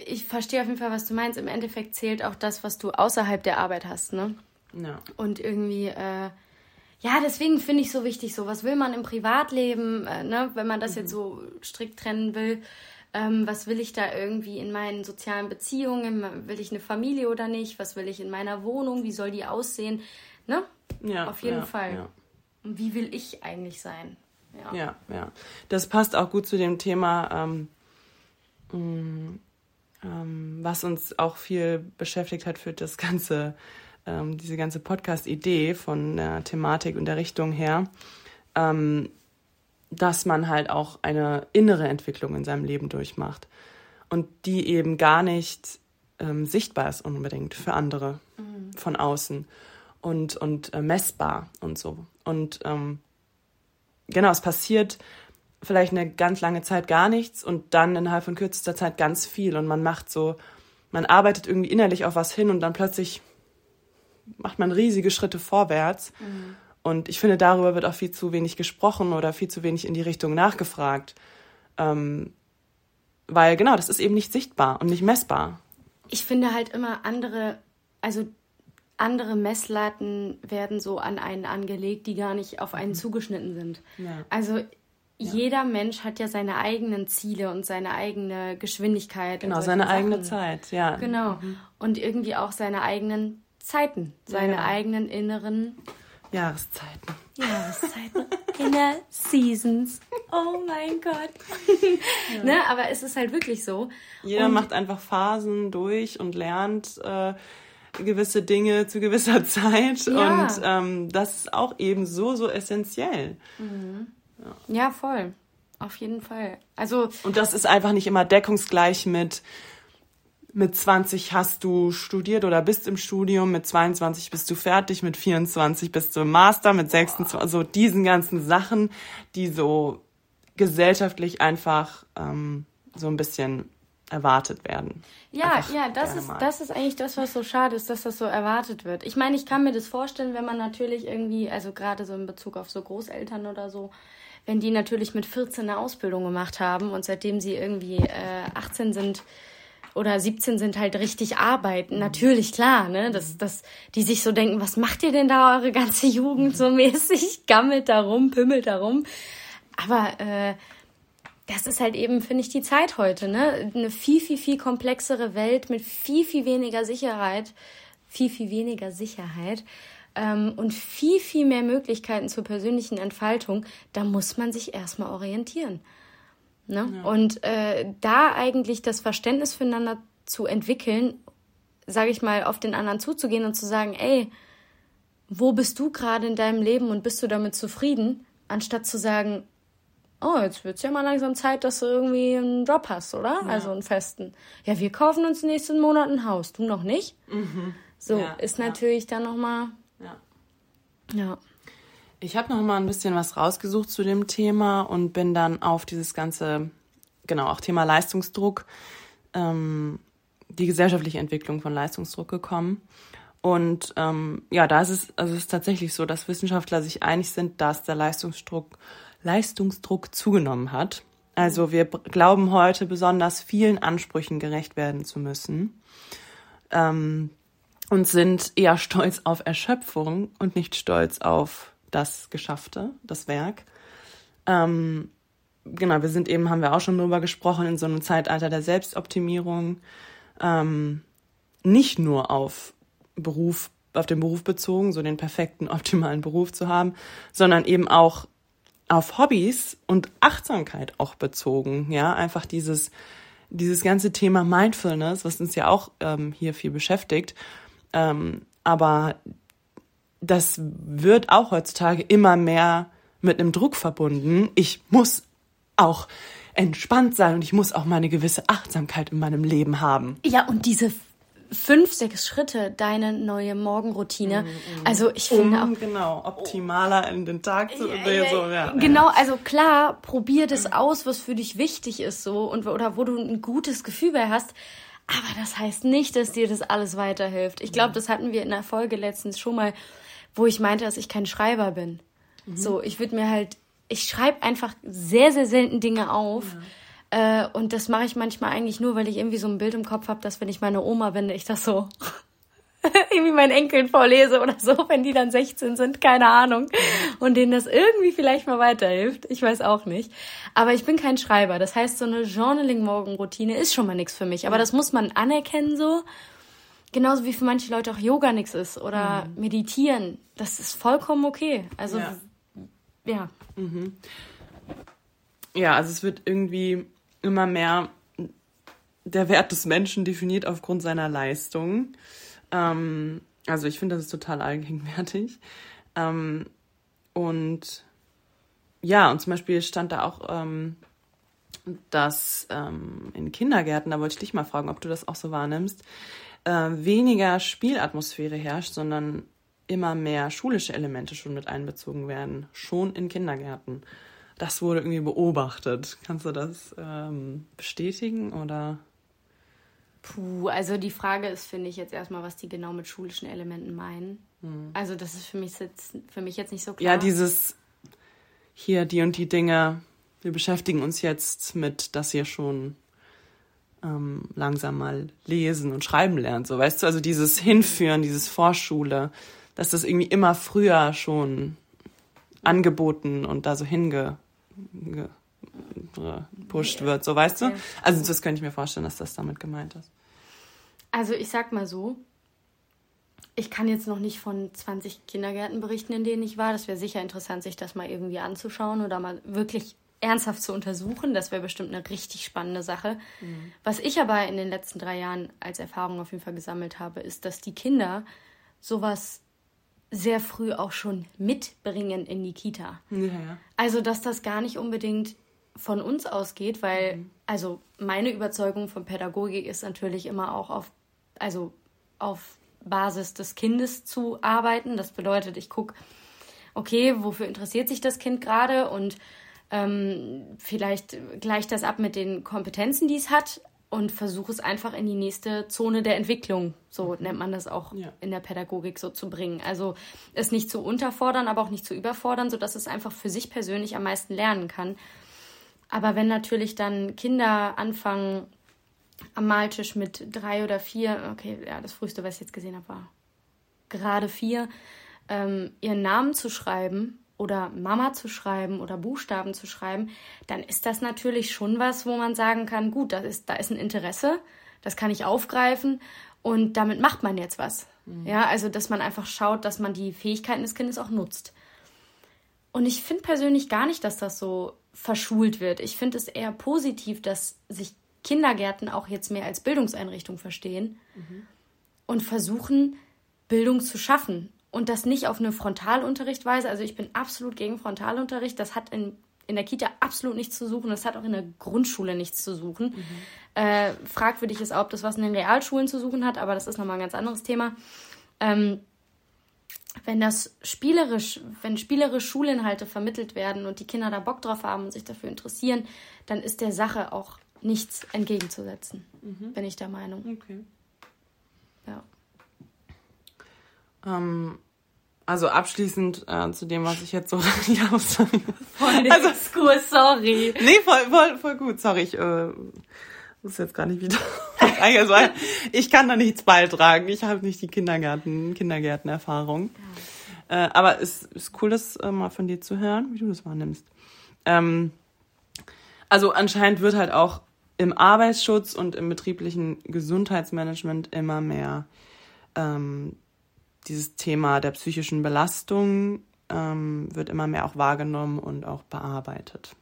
Speaker 1: ich verstehe auf jeden Fall, was du meinst. Im Endeffekt zählt auch das, was du außerhalb der Arbeit hast, ne?
Speaker 2: Ja.
Speaker 1: Und irgendwie, äh, ja, deswegen finde ich so wichtig, so was will man im Privatleben, äh, ne? Wenn man das mhm. jetzt so strikt trennen will, ähm, was will ich da irgendwie in meinen sozialen Beziehungen? Will ich eine Familie oder nicht? Was will ich in meiner Wohnung? Wie soll die aussehen? Ne?
Speaker 2: Ja.
Speaker 1: Auf jeden
Speaker 2: ja,
Speaker 1: Fall.
Speaker 2: Ja.
Speaker 1: Und wie will ich eigentlich sein?
Speaker 2: Ja. ja, ja. Das passt auch gut zu dem Thema. Ähm Mm, ähm, was uns auch viel beschäftigt hat für das ganze, ähm, diese ganze Podcast-Idee von der Thematik und der Richtung her, ähm, dass man halt auch eine innere Entwicklung in seinem Leben durchmacht und die eben gar nicht ähm, sichtbar ist unbedingt für andere mhm. von außen und, und äh, messbar und so. Und ähm, genau, es passiert vielleicht eine ganz lange Zeit gar nichts und dann innerhalb von kürzester Zeit ganz viel und man macht so, man arbeitet irgendwie innerlich auf was hin und dann plötzlich macht man riesige Schritte vorwärts. Mhm. Und ich finde, darüber wird auch viel zu wenig gesprochen oder viel zu wenig in die Richtung nachgefragt. Ähm, weil genau, das ist eben nicht sichtbar und nicht messbar.
Speaker 1: Ich finde halt immer andere, also andere Messlatten werden so an einen angelegt, die gar nicht auf einen mhm. zugeschnitten sind.
Speaker 2: Ja.
Speaker 1: Also jeder Mensch hat ja seine eigenen Ziele und seine eigene Geschwindigkeit.
Speaker 2: Genau, seine Sachen. eigene Zeit, ja.
Speaker 1: Genau. Mhm. Und irgendwie auch seine eigenen Zeiten, seine ja. eigenen inneren
Speaker 2: Jahreszeiten.
Speaker 1: Jahreszeiten. Inner Seasons. Oh mein Gott. [LAUGHS] Ja. ne, aber es ist halt wirklich so.
Speaker 2: Jeder und macht einfach Phasen durch und lernt äh, gewisse Dinge zu gewisser [LAUGHS] Zeit. Ja. Und ähm, das ist auch eben so, so essentiell.
Speaker 1: Mhm. Ja. ja, voll. Auf jeden Fall. Also.
Speaker 2: Und das ist einfach nicht immer deckungsgleich mit, mit 20 hast du studiert oder bist im Studium, mit 22 bist du fertig, mit 24 bist du im Master, mit 26, so also diesen ganzen Sachen, die so gesellschaftlich einfach ähm, so ein bisschen erwartet werden.
Speaker 1: Ja, Einfach ja, das ist, das ist eigentlich das, was so schade ist, dass das so erwartet wird. Ich meine, ich kann mir das vorstellen, wenn man natürlich irgendwie, also gerade so in Bezug auf so Großeltern oder so, wenn die natürlich mit 14 eine Ausbildung gemacht haben und seitdem sie irgendwie äh, 18 sind oder 17 sind halt richtig arbeiten. Mhm. Natürlich, klar, ne, dass, mhm. dass die sich so denken, was macht ihr denn da eure ganze Jugend so mäßig? [LAUGHS] Gammelt da rum, pimmelt da rum. Aber äh, das ist halt eben, finde ich, die Zeit heute, ne? Eine viel, viel, viel komplexere Welt mit viel, viel weniger Sicherheit, viel, viel weniger Sicherheit ähm, und viel, viel mehr Möglichkeiten zur persönlichen Entfaltung, da muss man sich erstmal orientieren. Ne? Ja. Und äh, da eigentlich das Verständnis füreinander zu entwickeln, sage ich mal, auf den anderen zuzugehen und zu sagen, ey, wo bist du gerade in deinem Leben und bist du damit zufrieden, anstatt zu sagen, oh, jetzt wird es ja mal langsam Zeit, dass du irgendwie einen Job hast, oder? Ja. Also einen festen. Ja, wir kaufen uns nächsten Monat ein Haus. Du noch nicht?
Speaker 2: Mhm.
Speaker 1: So, ja, ist natürlich dann nochmal
Speaker 2: ja.
Speaker 1: Ja.
Speaker 2: Ich habe noch mal ein bisschen was rausgesucht zu dem Thema und bin dann auf dieses ganze, genau, auch Thema Leistungsdruck, ähm, die gesellschaftliche Entwicklung von Leistungsdruck gekommen. Und ähm, ja, da ist es, also es ist tatsächlich so, dass Wissenschaftler sich einig sind, dass der Leistungsdruck, Leistungsdruck zugenommen hat. Also wir glauben heute besonders vielen Ansprüchen gerecht werden zu müssen. Ähm, und sind eher stolz auf Erschöpfung und nicht stolz auf das Geschaffte, das Werk. Ähm, genau, wir sind eben, haben wir auch schon drüber gesprochen, in so einem Zeitalter der Selbstoptimierung, ähm, nicht nur auf Beruf, auf den Beruf bezogen, so den perfekten, [LAUGHS] optimalen Beruf zu haben, sondern eben auch auf Hobbys und Achtsamkeit auch bezogen, ja, einfach dieses, dieses ganze Thema Mindfulness, was uns ja auch ähm, hier viel beschäftigt, Ähm, aber das wird auch heutzutage immer mehr mit einem Druck verbunden. Ich muss auch entspannt sein und ich muss auch mal eine gewisse Achtsamkeit in meinem Leben haben.
Speaker 1: Ja, und diese fünf, sechs Schritte deine neue Morgenroutine. Mhm, also ich finde
Speaker 2: um, auch genau optimaler in den Tag zu ja,
Speaker 1: so, ja, genau. Also klar, probier das aus, was für dich wichtig ist so und oder wo du ein gutes Gefühl bei hast. Aber das heißt nicht, dass dir das alles weiterhilft. Ich glaube, das hatten wir in der Folge letztens schon mal, wo ich meinte, dass ich kein Schreiber bin. Mhm. So, ich würde mir halt, ich schreibe einfach sehr, sehr selten Dinge auf. Ja äh, und das mache ich manchmal eigentlich nur, weil ich irgendwie so ein Bild im Kopf habe, dass wenn ich meine Oma bin, ich das so [LAUGHS] irgendwie meinen Enkeln vorlese oder so, wenn die dann 16 sind, keine Ahnung. Und denen das irgendwie vielleicht mal weiterhilft. Ich weiß auch nicht. Aber ich bin kein Schreiber. Das heißt, so eine Journaling-Morgenroutine ist schon mal nichts für mich. Aber das muss man anerkennen so. Genauso wie für manche Leute auch Yoga nichts ist oder mhm. meditieren. Das ist vollkommen okay. Also, ja. ja.
Speaker 2: Mhm. Ja, also es wird irgendwie immer mehr der Wert des Menschen definiert aufgrund seiner Leistung. Ähm, also ich finde, das ist total allgegenwärtig. Ähm, und ja, und zum Beispiel stand da auch, ähm, dass ähm, in Kindergärten, da wollte ich dich mal fragen, ob du das auch so wahrnimmst, äh, weniger Spielatmosphäre herrscht, sondern immer mehr schulische Elemente schon mit einbezogen werden, schon in Kindergärten das wurde irgendwie beobachtet. Kannst du das ähm, bestätigen oder?
Speaker 1: Puh, also die Frage ist, finde ich jetzt erstmal, was die genau mit schulischen Elementen meinen. Hm. Also das ist für mich jetzt für mich jetzt nicht so klar.
Speaker 2: Ja, dieses hier die und die Dinge. Wir beschäftigen uns jetzt mit, dass ihr schon ähm, langsam mal lesen und schreiben lernt. So, weißt du, also dieses Hinführen, dieses Vorschule, dass das irgendwie immer früher schon angeboten und da so hinge gepusht wird, so weißt du? Also das könnte ich mir vorstellen, dass das damit gemeint ist.
Speaker 1: Also ich sag mal so, ich kann jetzt noch nicht von 20 Kindergärten berichten, in denen ich war. Das wäre sicher interessant, sich das mal irgendwie anzuschauen oder mal wirklich ernsthaft zu untersuchen. Das wäre bestimmt eine richtig spannende Sache. Mhm. Was ich aber in den letzten drei Jahren als Erfahrung auf jeden Fall gesammelt habe, ist, dass die Kinder sowas sehr früh auch schon mitbringen in die Kita. Ja. Also, dass das gar nicht unbedingt von uns ausgeht, weil, mhm. also meine Überzeugung von Pädagogik ist natürlich immer auch auf, also auf Basis des Kindes zu arbeiten. Das bedeutet, ich gucke, okay, wofür interessiert sich das Kind gerade und ähm, vielleicht gleicht das ab mit den Kompetenzen, die es hat, und versuche es einfach in die nächste Zone der Entwicklung, so nennt man das auch ja. in der Pädagogik so zu bringen. Also es nicht zu unterfordern, aber auch nicht zu überfordern, sodass es einfach für sich persönlich am meisten lernen kann. Aber wenn natürlich dann Kinder anfangen am Maltisch mit drei oder vier, okay, ja, das früheste, was ich jetzt gesehen habe, war gerade vier, ähm, ihren Namen zu schreiben oder Mama zu schreiben oder Buchstaben zu schreiben, dann ist das natürlich schon was, wo man sagen kann, gut, da ist, da ist ein Interesse, das kann ich aufgreifen und damit macht man jetzt was. Mhm. Ja, also dass man einfach schaut, dass man die Fähigkeiten des Kindes auch nutzt. Und ich finde persönlich gar nicht, dass das so verschult wird. Ich finde es eher positiv, dass sich Kindergärten auch jetzt mehr als Bildungseinrichtung verstehen mhm. und versuchen, Bildung zu schaffen und das nicht auf eine Frontalunterrichtweise. Also ich bin absolut gegen Frontalunterricht. Das hat in, in der Kita absolut nichts zu suchen. Das hat auch in der Grundschule nichts zu suchen. Mhm. Äh, fragwürdig ist auch, ob das was in den Realschulen zu suchen hat, aber das ist nochmal ein ganz anderes Thema. Ähm, wenn das spielerisch, wenn spielerisch Schulinhalte vermittelt werden und die Kinder da Bock drauf haben und sich dafür interessieren, dann ist der Sache auch nichts entgegenzusetzen, mhm. bin ich der Meinung. Okay.
Speaker 2: Ja. Ähm, also abschließend äh, zu dem, was ich jetzt so [LAUGHS] ja, sorry. Voll also, Exkurs, sorry. Nee, voll, voll, voll gut. Sorry, ich äh, muss jetzt gar nicht wieder. [LAUGHS] also, ich kann da nichts beitragen. Ich habe nicht die Kindergarten, Kindergärtenerfahrung. Ja. Äh, aber es ist cool, das äh, mal von dir zu hören, wie du das wahrnimmst. Ähm, also anscheinend wird halt auch im Arbeitsschutz und im betrieblichen Gesundheitsmanagement immer mehr ähm, dieses Thema der psychischen Belastung ähm, wird immer mehr auch wahrgenommen und auch bearbeitet.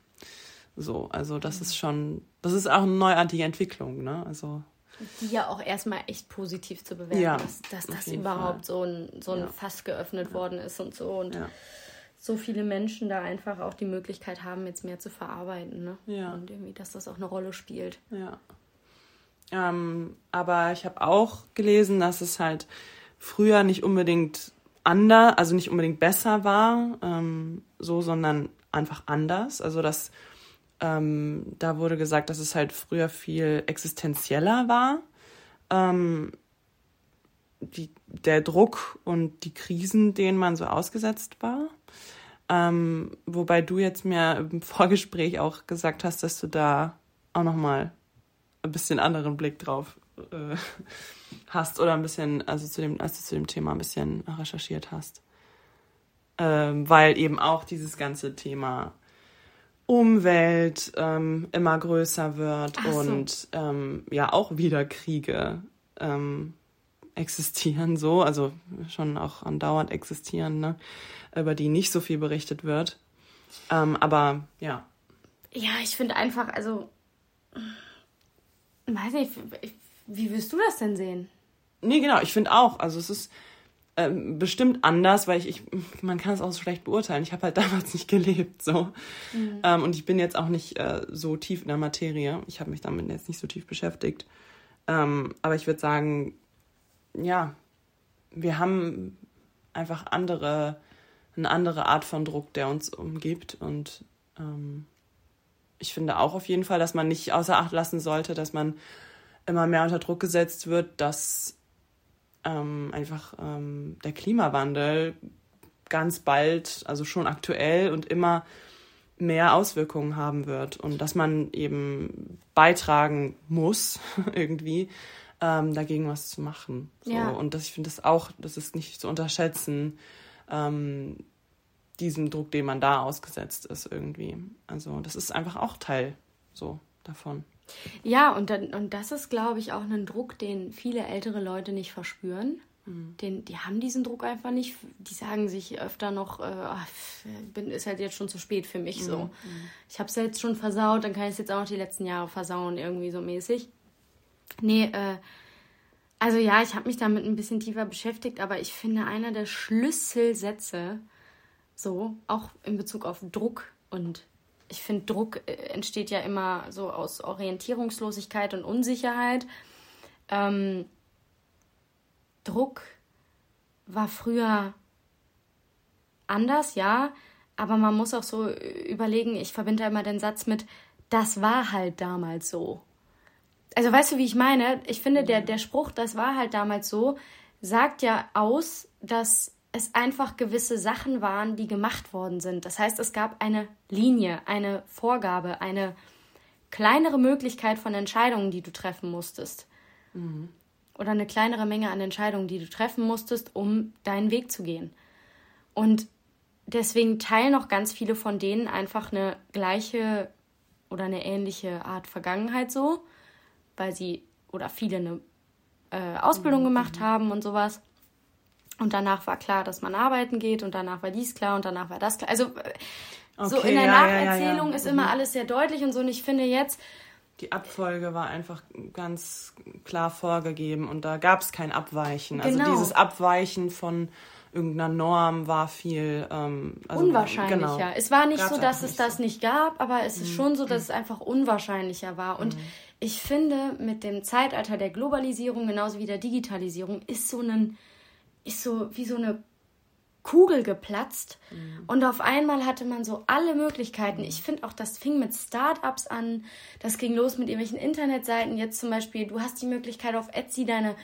Speaker 2: So, also das ist schon, das ist auch eine neuartige Entwicklung, ne? Also
Speaker 1: Die ja auch erstmal echt positiv zu bewerten ja, ist, dass das überhaupt Fall. so ein, so ein ja. Fass geöffnet ja. worden ist und so. Und so viele Menschen da einfach auch die Möglichkeit haben, jetzt mehr zu verarbeiten. Ne? Ja. Und irgendwie, dass das auch eine Rolle spielt.
Speaker 2: Ja. Ähm, aber ich habe auch gelesen, dass es halt früher nicht unbedingt anders, also nicht unbedingt besser war, ähm, so, sondern einfach anders. Also dass ähm, da wurde gesagt, dass es halt früher viel existenzieller war. Ähm, die, der Druck und die Krisen, denen man so ausgesetzt war. Ähm, wobei du jetzt mir im Vorgespräch auch gesagt hast, dass du da auch nochmal ein bisschen anderen Blick drauf äh, [LAUGHS] hast oder ein bisschen, also zu dem, als du zu dem Thema ein bisschen recherchiert hast. Ähm, weil eben auch dieses ganze Thema Umwelt ähm, immer größer wird so. und ähm, ja auch wieder Kriege ähm, existieren so, also schon auch andauernd existieren, ne? über die nicht so viel berichtet wird. Ähm, aber ja.
Speaker 1: Ja, ich finde einfach, also weiß nicht, wie wirst du das denn sehen?
Speaker 2: Nee, genau, ich finde auch. Also es ist ähm, bestimmt anders, weil ich, ich, man kann es auch so schlecht beurteilen. Ich habe halt [LAUGHS] damals nicht gelebt, so. Mhm. Ähm, und ich bin jetzt auch nicht äh, so tief in der Materie. Ich habe mich damit jetzt nicht so tief beschäftigt. Ähm, aber ich würde sagen, ja, wir haben einfach andere, eine andere Art von Druck, der uns umgibt. Und ähm, ich finde auch auf jeden Fall, dass man nicht außer Acht lassen sollte, dass man immer mehr unter Druck gesetzt wird, dass ähm, einfach ähm, der Klimawandel ganz bald, also schon aktuell und immer mehr Auswirkungen haben wird und dass man eben beitragen muss, [LAUGHS] irgendwie, ähm, dagegen was zu machen. So. Ja. Und das, ich finde das auch, das ist nicht zu unterschätzen, ähm, diesen Druck, den man da ausgesetzt ist, irgendwie. Also, das ist einfach auch Teil so davon.
Speaker 1: Ja, und, dann, und das ist, glaube ich, auch ein Druck, den viele ältere Leute nicht verspüren. Mhm. Den, die haben diesen Druck einfach nicht. Die sagen sich öfter noch, äh, ach, bin, ist halt jetzt schon zu spät für mich mhm. so. Mhm. Ich habe es jetzt schon versaut, dann kann ich es jetzt auch noch die letzten Jahre versauen, irgendwie so mäßig. Nee, äh, also ja, ich habe mich damit ein bisschen tiefer beschäftigt, aber ich finde, einer der Schlüsselsätze, so, auch in Bezug auf Druck und ich finde, Druck äh, entsteht ja immer so aus Orientierungslosigkeit und Unsicherheit. Ähm, Druck war früher anders, ja, aber man muss auch so überlegen, ich verbinde immer den Satz mit, das war halt damals so. Also weißt du, wie ich meine? Ich finde, der, der Spruch, das war halt damals so, sagt ja aus, dass es einfach gewisse Sachen waren, die gemacht worden sind. Das heißt, es gab eine Linie, eine Vorgabe, eine kleinere Möglichkeit von Entscheidungen, die du treffen musstest. Mhm. Oder eine kleinere Menge an Entscheidungen, die du treffen musstest, um deinen Weg zu gehen. Und deswegen teilen auch ganz viele von denen einfach eine gleiche oder eine ähnliche Art Vergangenheit so, weil sie oder viele eine äh, Ausbildung mhm. gemacht haben und sowas. Und danach war klar, dass man arbeiten geht und danach war dies klar und danach war das klar. Also okay, äh, so in der ja, Nacherzählung ja, ja, ist immer mhm. alles sehr deutlich und so. Und ich finde jetzt.
Speaker 2: Die Abfolge war einfach ganz klar vorgegeben und da gab es kein Abweichen. Also genau. Also dieses Abweichen von irgendeiner Norm war viel ähm,
Speaker 1: also, unwahrscheinlicher. Genau. Es war nicht Gab's so, dass es das nicht gab, aber es ist mhm. schon so, dass es einfach unwahrscheinlicher war. Und mhm. ich finde, mit dem Zeitalter der Globalisierung genauso wie der Digitalisierung ist so ein ist so wie so eine Kugel geplatzt mhm. und auf einmal hatte man so alle Möglichkeiten. Ich finde auch, das fing mit Startups an, das ging los mit irgendwelchen Internetseiten. Jetzt zum Beispiel, du hast die Möglichkeit auf Etsy deine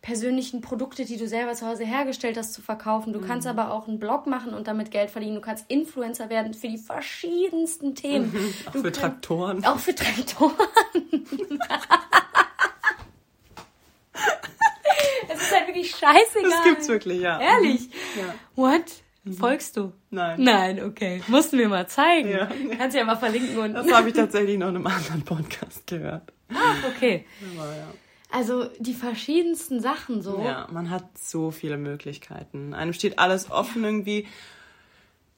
Speaker 1: persönlichen Produkte, die du selber zu Hause hergestellt hast, zu verkaufen. Du mhm. kannst aber auch einen Blog machen und damit Geld verdienen. Du kannst Influencer werden für die verschiedensten Themen.
Speaker 2: Mhm. [LAUGHS] Auch du für Traktoren.
Speaker 1: Auch für Traktoren. [LAUGHS] [LAUGHS] ist halt wirklich scheißegal.
Speaker 2: Das gibt's wirklich, ja.
Speaker 1: Ehrlich? Ja. What? Mhm. Folgst du?
Speaker 2: Nein.
Speaker 1: Nein, okay. Mussten wir mal zeigen. Ja. Kannst ja mal verlinken. Und
Speaker 2: das habe ich tatsächlich noch in einem anderen Podcast gehört.
Speaker 1: Ah, okay. Aber, ja. Also die verschiedensten Sachen so.
Speaker 2: Ja, man hat so viele Möglichkeiten. Einem steht alles offen irgendwie,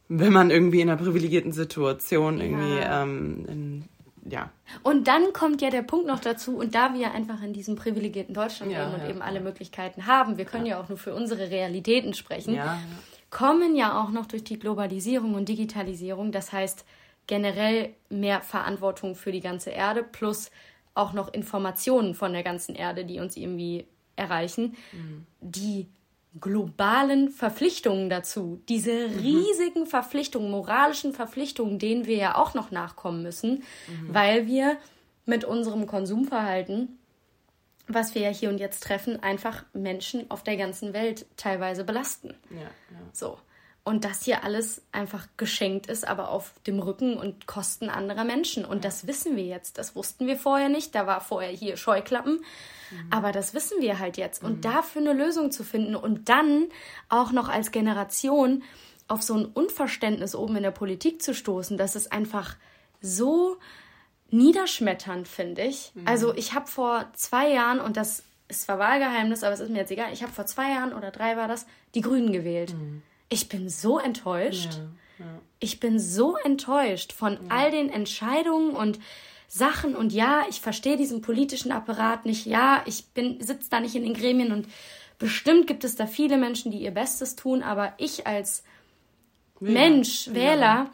Speaker 2: wenn man irgendwie in einer privilegierten Situation irgendwie ja. ähm, in ja.
Speaker 1: Und dann kommt ja der Punkt noch dazu, und da wir einfach in diesem privilegierten Deutschland
Speaker 2: Ja,
Speaker 1: leben und
Speaker 2: ja,
Speaker 1: eben alle Möglichkeiten haben, wir können ja, auch nur für unsere Realitäten sprechen,
Speaker 2: Ja, ja.
Speaker 1: kommen ja auch noch durch die Globalisierung und Digitalisierung, das heißt generell mehr Verantwortung für die ganze Erde plus auch noch Informationen von der ganzen Erde, die uns irgendwie erreichen, die globalen Verpflichtungen dazu, diese riesigen Verpflichtungen, moralischen Verpflichtungen, denen wir ja auch noch nachkommen müssen, weil wir mit unserem Konsumverhalten, was wir ja hier und jetzt treffen, einfach Menschen auf der ganzen Welt teilweise belasten.
Speaker 2: ja, ja.
Speaker 1: So. Und das hier alles einfach geschenkt ist, aber auf dem Rücken und Kosten anderer Menschen. Und das wissen wir jetzt. Das wussten wir vorher nicht. Da war vorher hier Scheuklappen. Aber das wissen wir halt jetzt. Und dafür eine Lösung zu finden und dann auch noch als Generation auf so ein Unverständnis oben in der Politik zu stoßen, das ist einfach so niederschmetternd, finde ich. Also ich habe vor zwei Jahren, und das ist zwar Wahlgeheimnis, aber es ist mir jetzt egal, ich habe vor zwei Jahren oder drei war das, die Grünen gewählt. Ich bin so enttäuscht. Ich bin so enttäuscht von all den Entscheidungen und Sachen. Und ja, ich verstehe diesen politischen Apparat nicht. Ja, ich bin sitze da nicht in den Gremien und bestimmt gibt es da viele Menschen, die ihr Bestes tun, aber ich als Mensch, Wähler,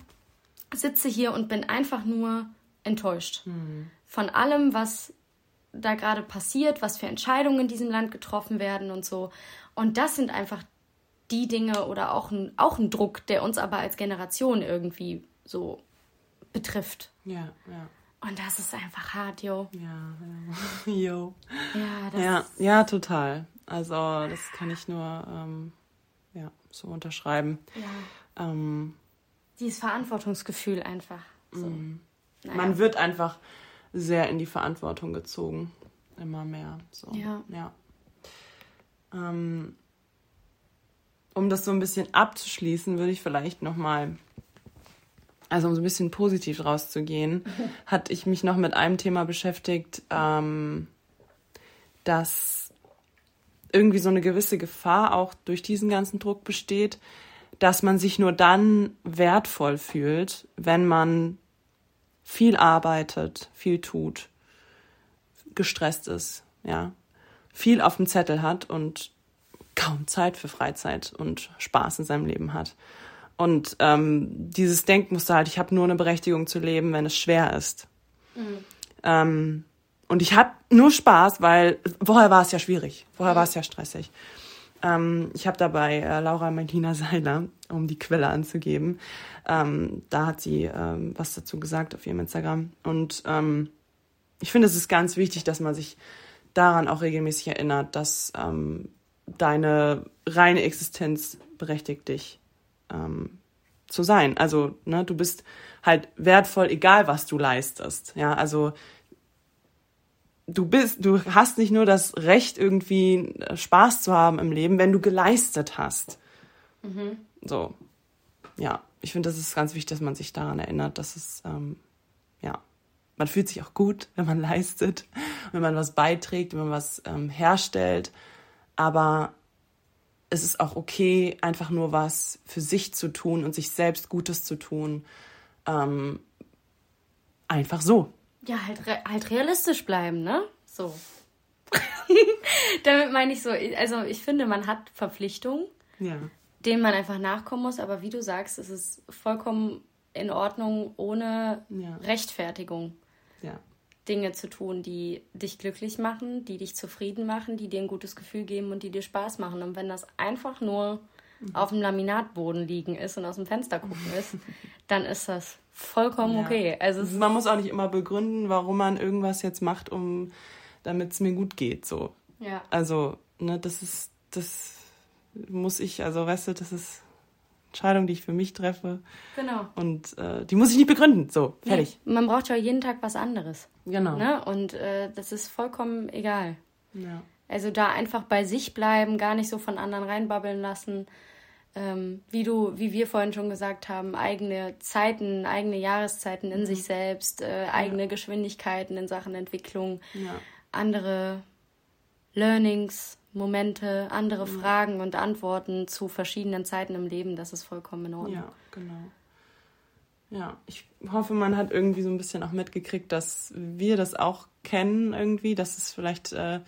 Speaker 1: sitze hier und bin einfach nur enttäuscht von allem, was da gerade passiert, was für Entscheidungen in diesem Land getroffen werden und so. Und das sind einfach die Dinge oder auch ein, auch ein Druck, der uns aber als Generation irgendwie so betrifft.
Speaker 2: Ja, ja.
Speaker 1: Und das ist einfach hart, yo.
Speaker 2: Ja, ja. [LAUGHS] Jo.
Speaker 1: Ja,
Speaker 2: Ja, ja, total. Also das kann ich nur ähm, ja, so unterschreiben.
Speaker 1: ja,
Speaker 2: Ähm,
Speaker 1: dieses Verantwortungsgefühl einfach. So.
Speaker 2: Mhm.
Speaker 1: Naja.
Speaker 2: Man wird einfach sehr in die Verantwortung gezogen. Immer mehr. So.
Speaker 1: Ja.
Speaker 2: ja. Ähm, um das so ein bisschen abzuschließen, würde ich vielleicht nochmal, also um so ein bisschen positiv rauszugehen, [LAUGHS] hatte ich mich noch mit einem Thema beschäftigt, ähm, dass irgendwie so eine gewisse Gefahr auch durch diesen ganzen Druck besteht, dass man sich nur dann wertvoll fühlt, wenn man viel arbeitet, viel tut, gestresst ist, ja, viel auf dem Zettel hat und kaum Zeit für Freizeit und Spaß in seinem Leben hat. Und ähm, dieses Denkmuster halt, ich habe nur eine Berechtigung zu leben, wenn es schwer ist. Ähm, und ich habe nur Spaß, weil vorher war es ja schwierig, vorher war es ja stressig. Ähm, ich habe dabei äh, Laura Melina Seiler, um die Quelle anzugeben, ähm, da hat sie ähm, was dazu gesagt auf ihrem Instagram. Und ähm, ich finde, es ist ganz wichtig, dass man sich daran auch regelmäßig erinnert, dass ähm, deine reine Existenz berechtigt dich ähm, zu sein. Also, ne, du bist halt wertvoll, egal was du leistest. Ja, also du bist, du hast nicht nur das Recht, irgendwie Spaß zu haben im Leben, wenn du geleistet hast. So, ja, ich finde, das ist ganz wichtig, dass man sich daran erinnert, dass es, ähm, ja, man fühlt sich auch gut, [LAUGHS] wenn man leistet, wenn man was beiträgt, wenn man was ähm, herstellt, aber es ist auch okay, einfach nur was für sich zu tun und sich selbst Gutes zu tun. Ähm, einfach so.
Speaker 1: Ja, halt, re halt realistisch bleiben, ne? So. [LAUGHS] Damit meine ich so, also ich finde, man hat Verpflichtungen,
Speaker 2: Ja.
Speaker 1: denen man einfach nachkommen muss, aber wie du sagst, es ist vollkommen in Ordnung, ohne
Speaker 2: Ja.
Speaker 1: Rechtfertigung
Speaker 2: Ja.
Speaker 1: Dinge zu tun, die dich glücklich machen, die dich zufrieden machen, die dir ein gutes Gefühl geben und die dir Spaß machen. Und wenn das einfach nur auf dem Laminatboden liegen ist und aus dem Fenster gucken ist, [LAUGHS] dann ist das vollkommen
Speaker 2: Ja.
Speaker 1: okay. Also
Speaker 2: Man muss auch nicht immer begründen, warum man irgendwas jetzt macht, um damit es mir gut geht. So.
Speaker 1: ja.
Speaker 2: Also, ne, das ist, das muss ich, also weißt du, das ist Entscheidung, die ich für mich treffe.
Speaker 1: Genau.
Speaker 2: Und äh, die muss ich nicht begründen. So, fertig.
Speaker 1: Nee, man braucht ja jeden Tag was anderes.
Speaker 2: Genau.
Speaker 1: Ne? Und äh, das ist vollkommen egal.
Speaker 2: Ja.
Speaker 1: Also da einfach bei sich bleiben, gar nicht so von anderen reinbabbeln lassen. Ähm, wie du, wie wir vorhin schon gesagt haben, eigene Zeiten, eigene Jahreszeiten in sich selbst, äh, eigene Geschwindigkeiten in Sachen Entwicklung,
Speaker 2: Ja.
Speaker 1: andere Learnings, Momente, andere Fragen und Antworten zu verschiedenen Zeiten im Leben, das ist vollkommen in Ordnung.
Speaker 2: Ja, genau. Ja, ich hoffe, man hat irgendwie so ein bisschen auch mitgekriegt, dass wir das auch kennen irgendwie, dass es vielleicht äh,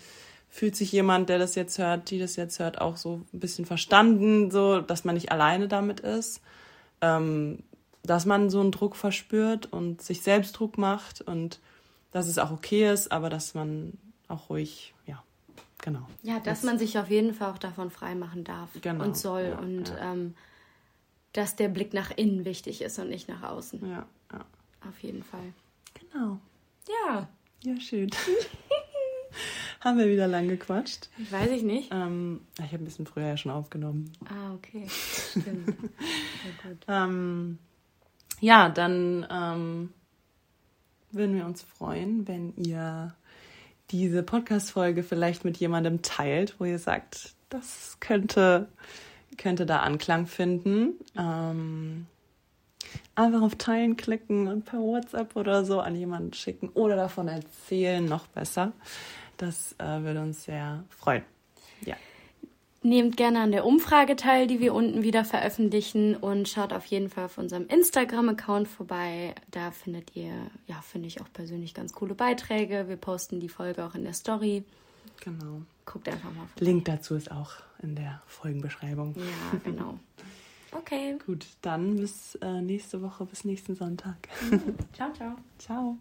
Speaker 2: fühlt sich jemand, der das jetzt hört, die das jetzt hört, auch so ein bisschen verstanden, so, dass man nicht alleine damit ist, ähm, dass man so einen Druck verspürt und sich selbst Druck macht und dass es auch okay ist, aber dass man auch ruhig, genau.
Speaker 1: Ja, dass das, man sich auf jeden Fall auch davon freimachen darf genau, und soll ja, und ja. Ähm, dass der Blick nach innen wichtig ist und nicht nach außen.
Speaker 2: Ja, ja.
Speaker 1: Auf jeden Fall.
Speaker 2: Genau.
Speaker 1: Ja.
Speaker 2: Ja, schön. [LAUGHS] Haben wir wieder lang gequatscht?
Speaker 1: Ich weiß ich nicht.
Speaker 2: Ähm, ich habe ein bisschen früher ja schon aufgenommen.
Speaker 1: Ah, okay. Stimmt. [LAUGHS]
Speaker 2: Ähm, ja, dann ähm, würden wir uns freuen, wenn ihr diese Podcast-Folge vielleicht mit jemandem teilt, wo ihr sagt, das könnte könnte da Anklang finden. Ähm, einfach auf Teilen klicken und per WhatsApp oder so an jemanden schicken oder davon erzählen, noch besser. Das äh, würde uns sehr freuen. Ja.
Speaker 1: Nehmt gerne an der Umfrage teil, die wir unten wieder veröffentlichen und schaut auf jeden Fall auf unserem Instagram-Account vorbei. Da findet ihr, ja, finde ich auch persönlich ganz coole Beiträge. Wir posten die Folge auch in der Story.
Speaker 2: Genau.
Speaker 1: Guckt einfach mal
Speaker 2: vorbei. Link dazu ist auch in der Folgenbeschreibung.
Speaker 1: Ja, genau. [LAUGHS] Okay.
Speaker 2: Gut, dann bis äh, nächste Woche, bis nächsten Sonntag. [LAUGHS]
Speaker 1: ciao, ciao.
Speaker 2: Ciao.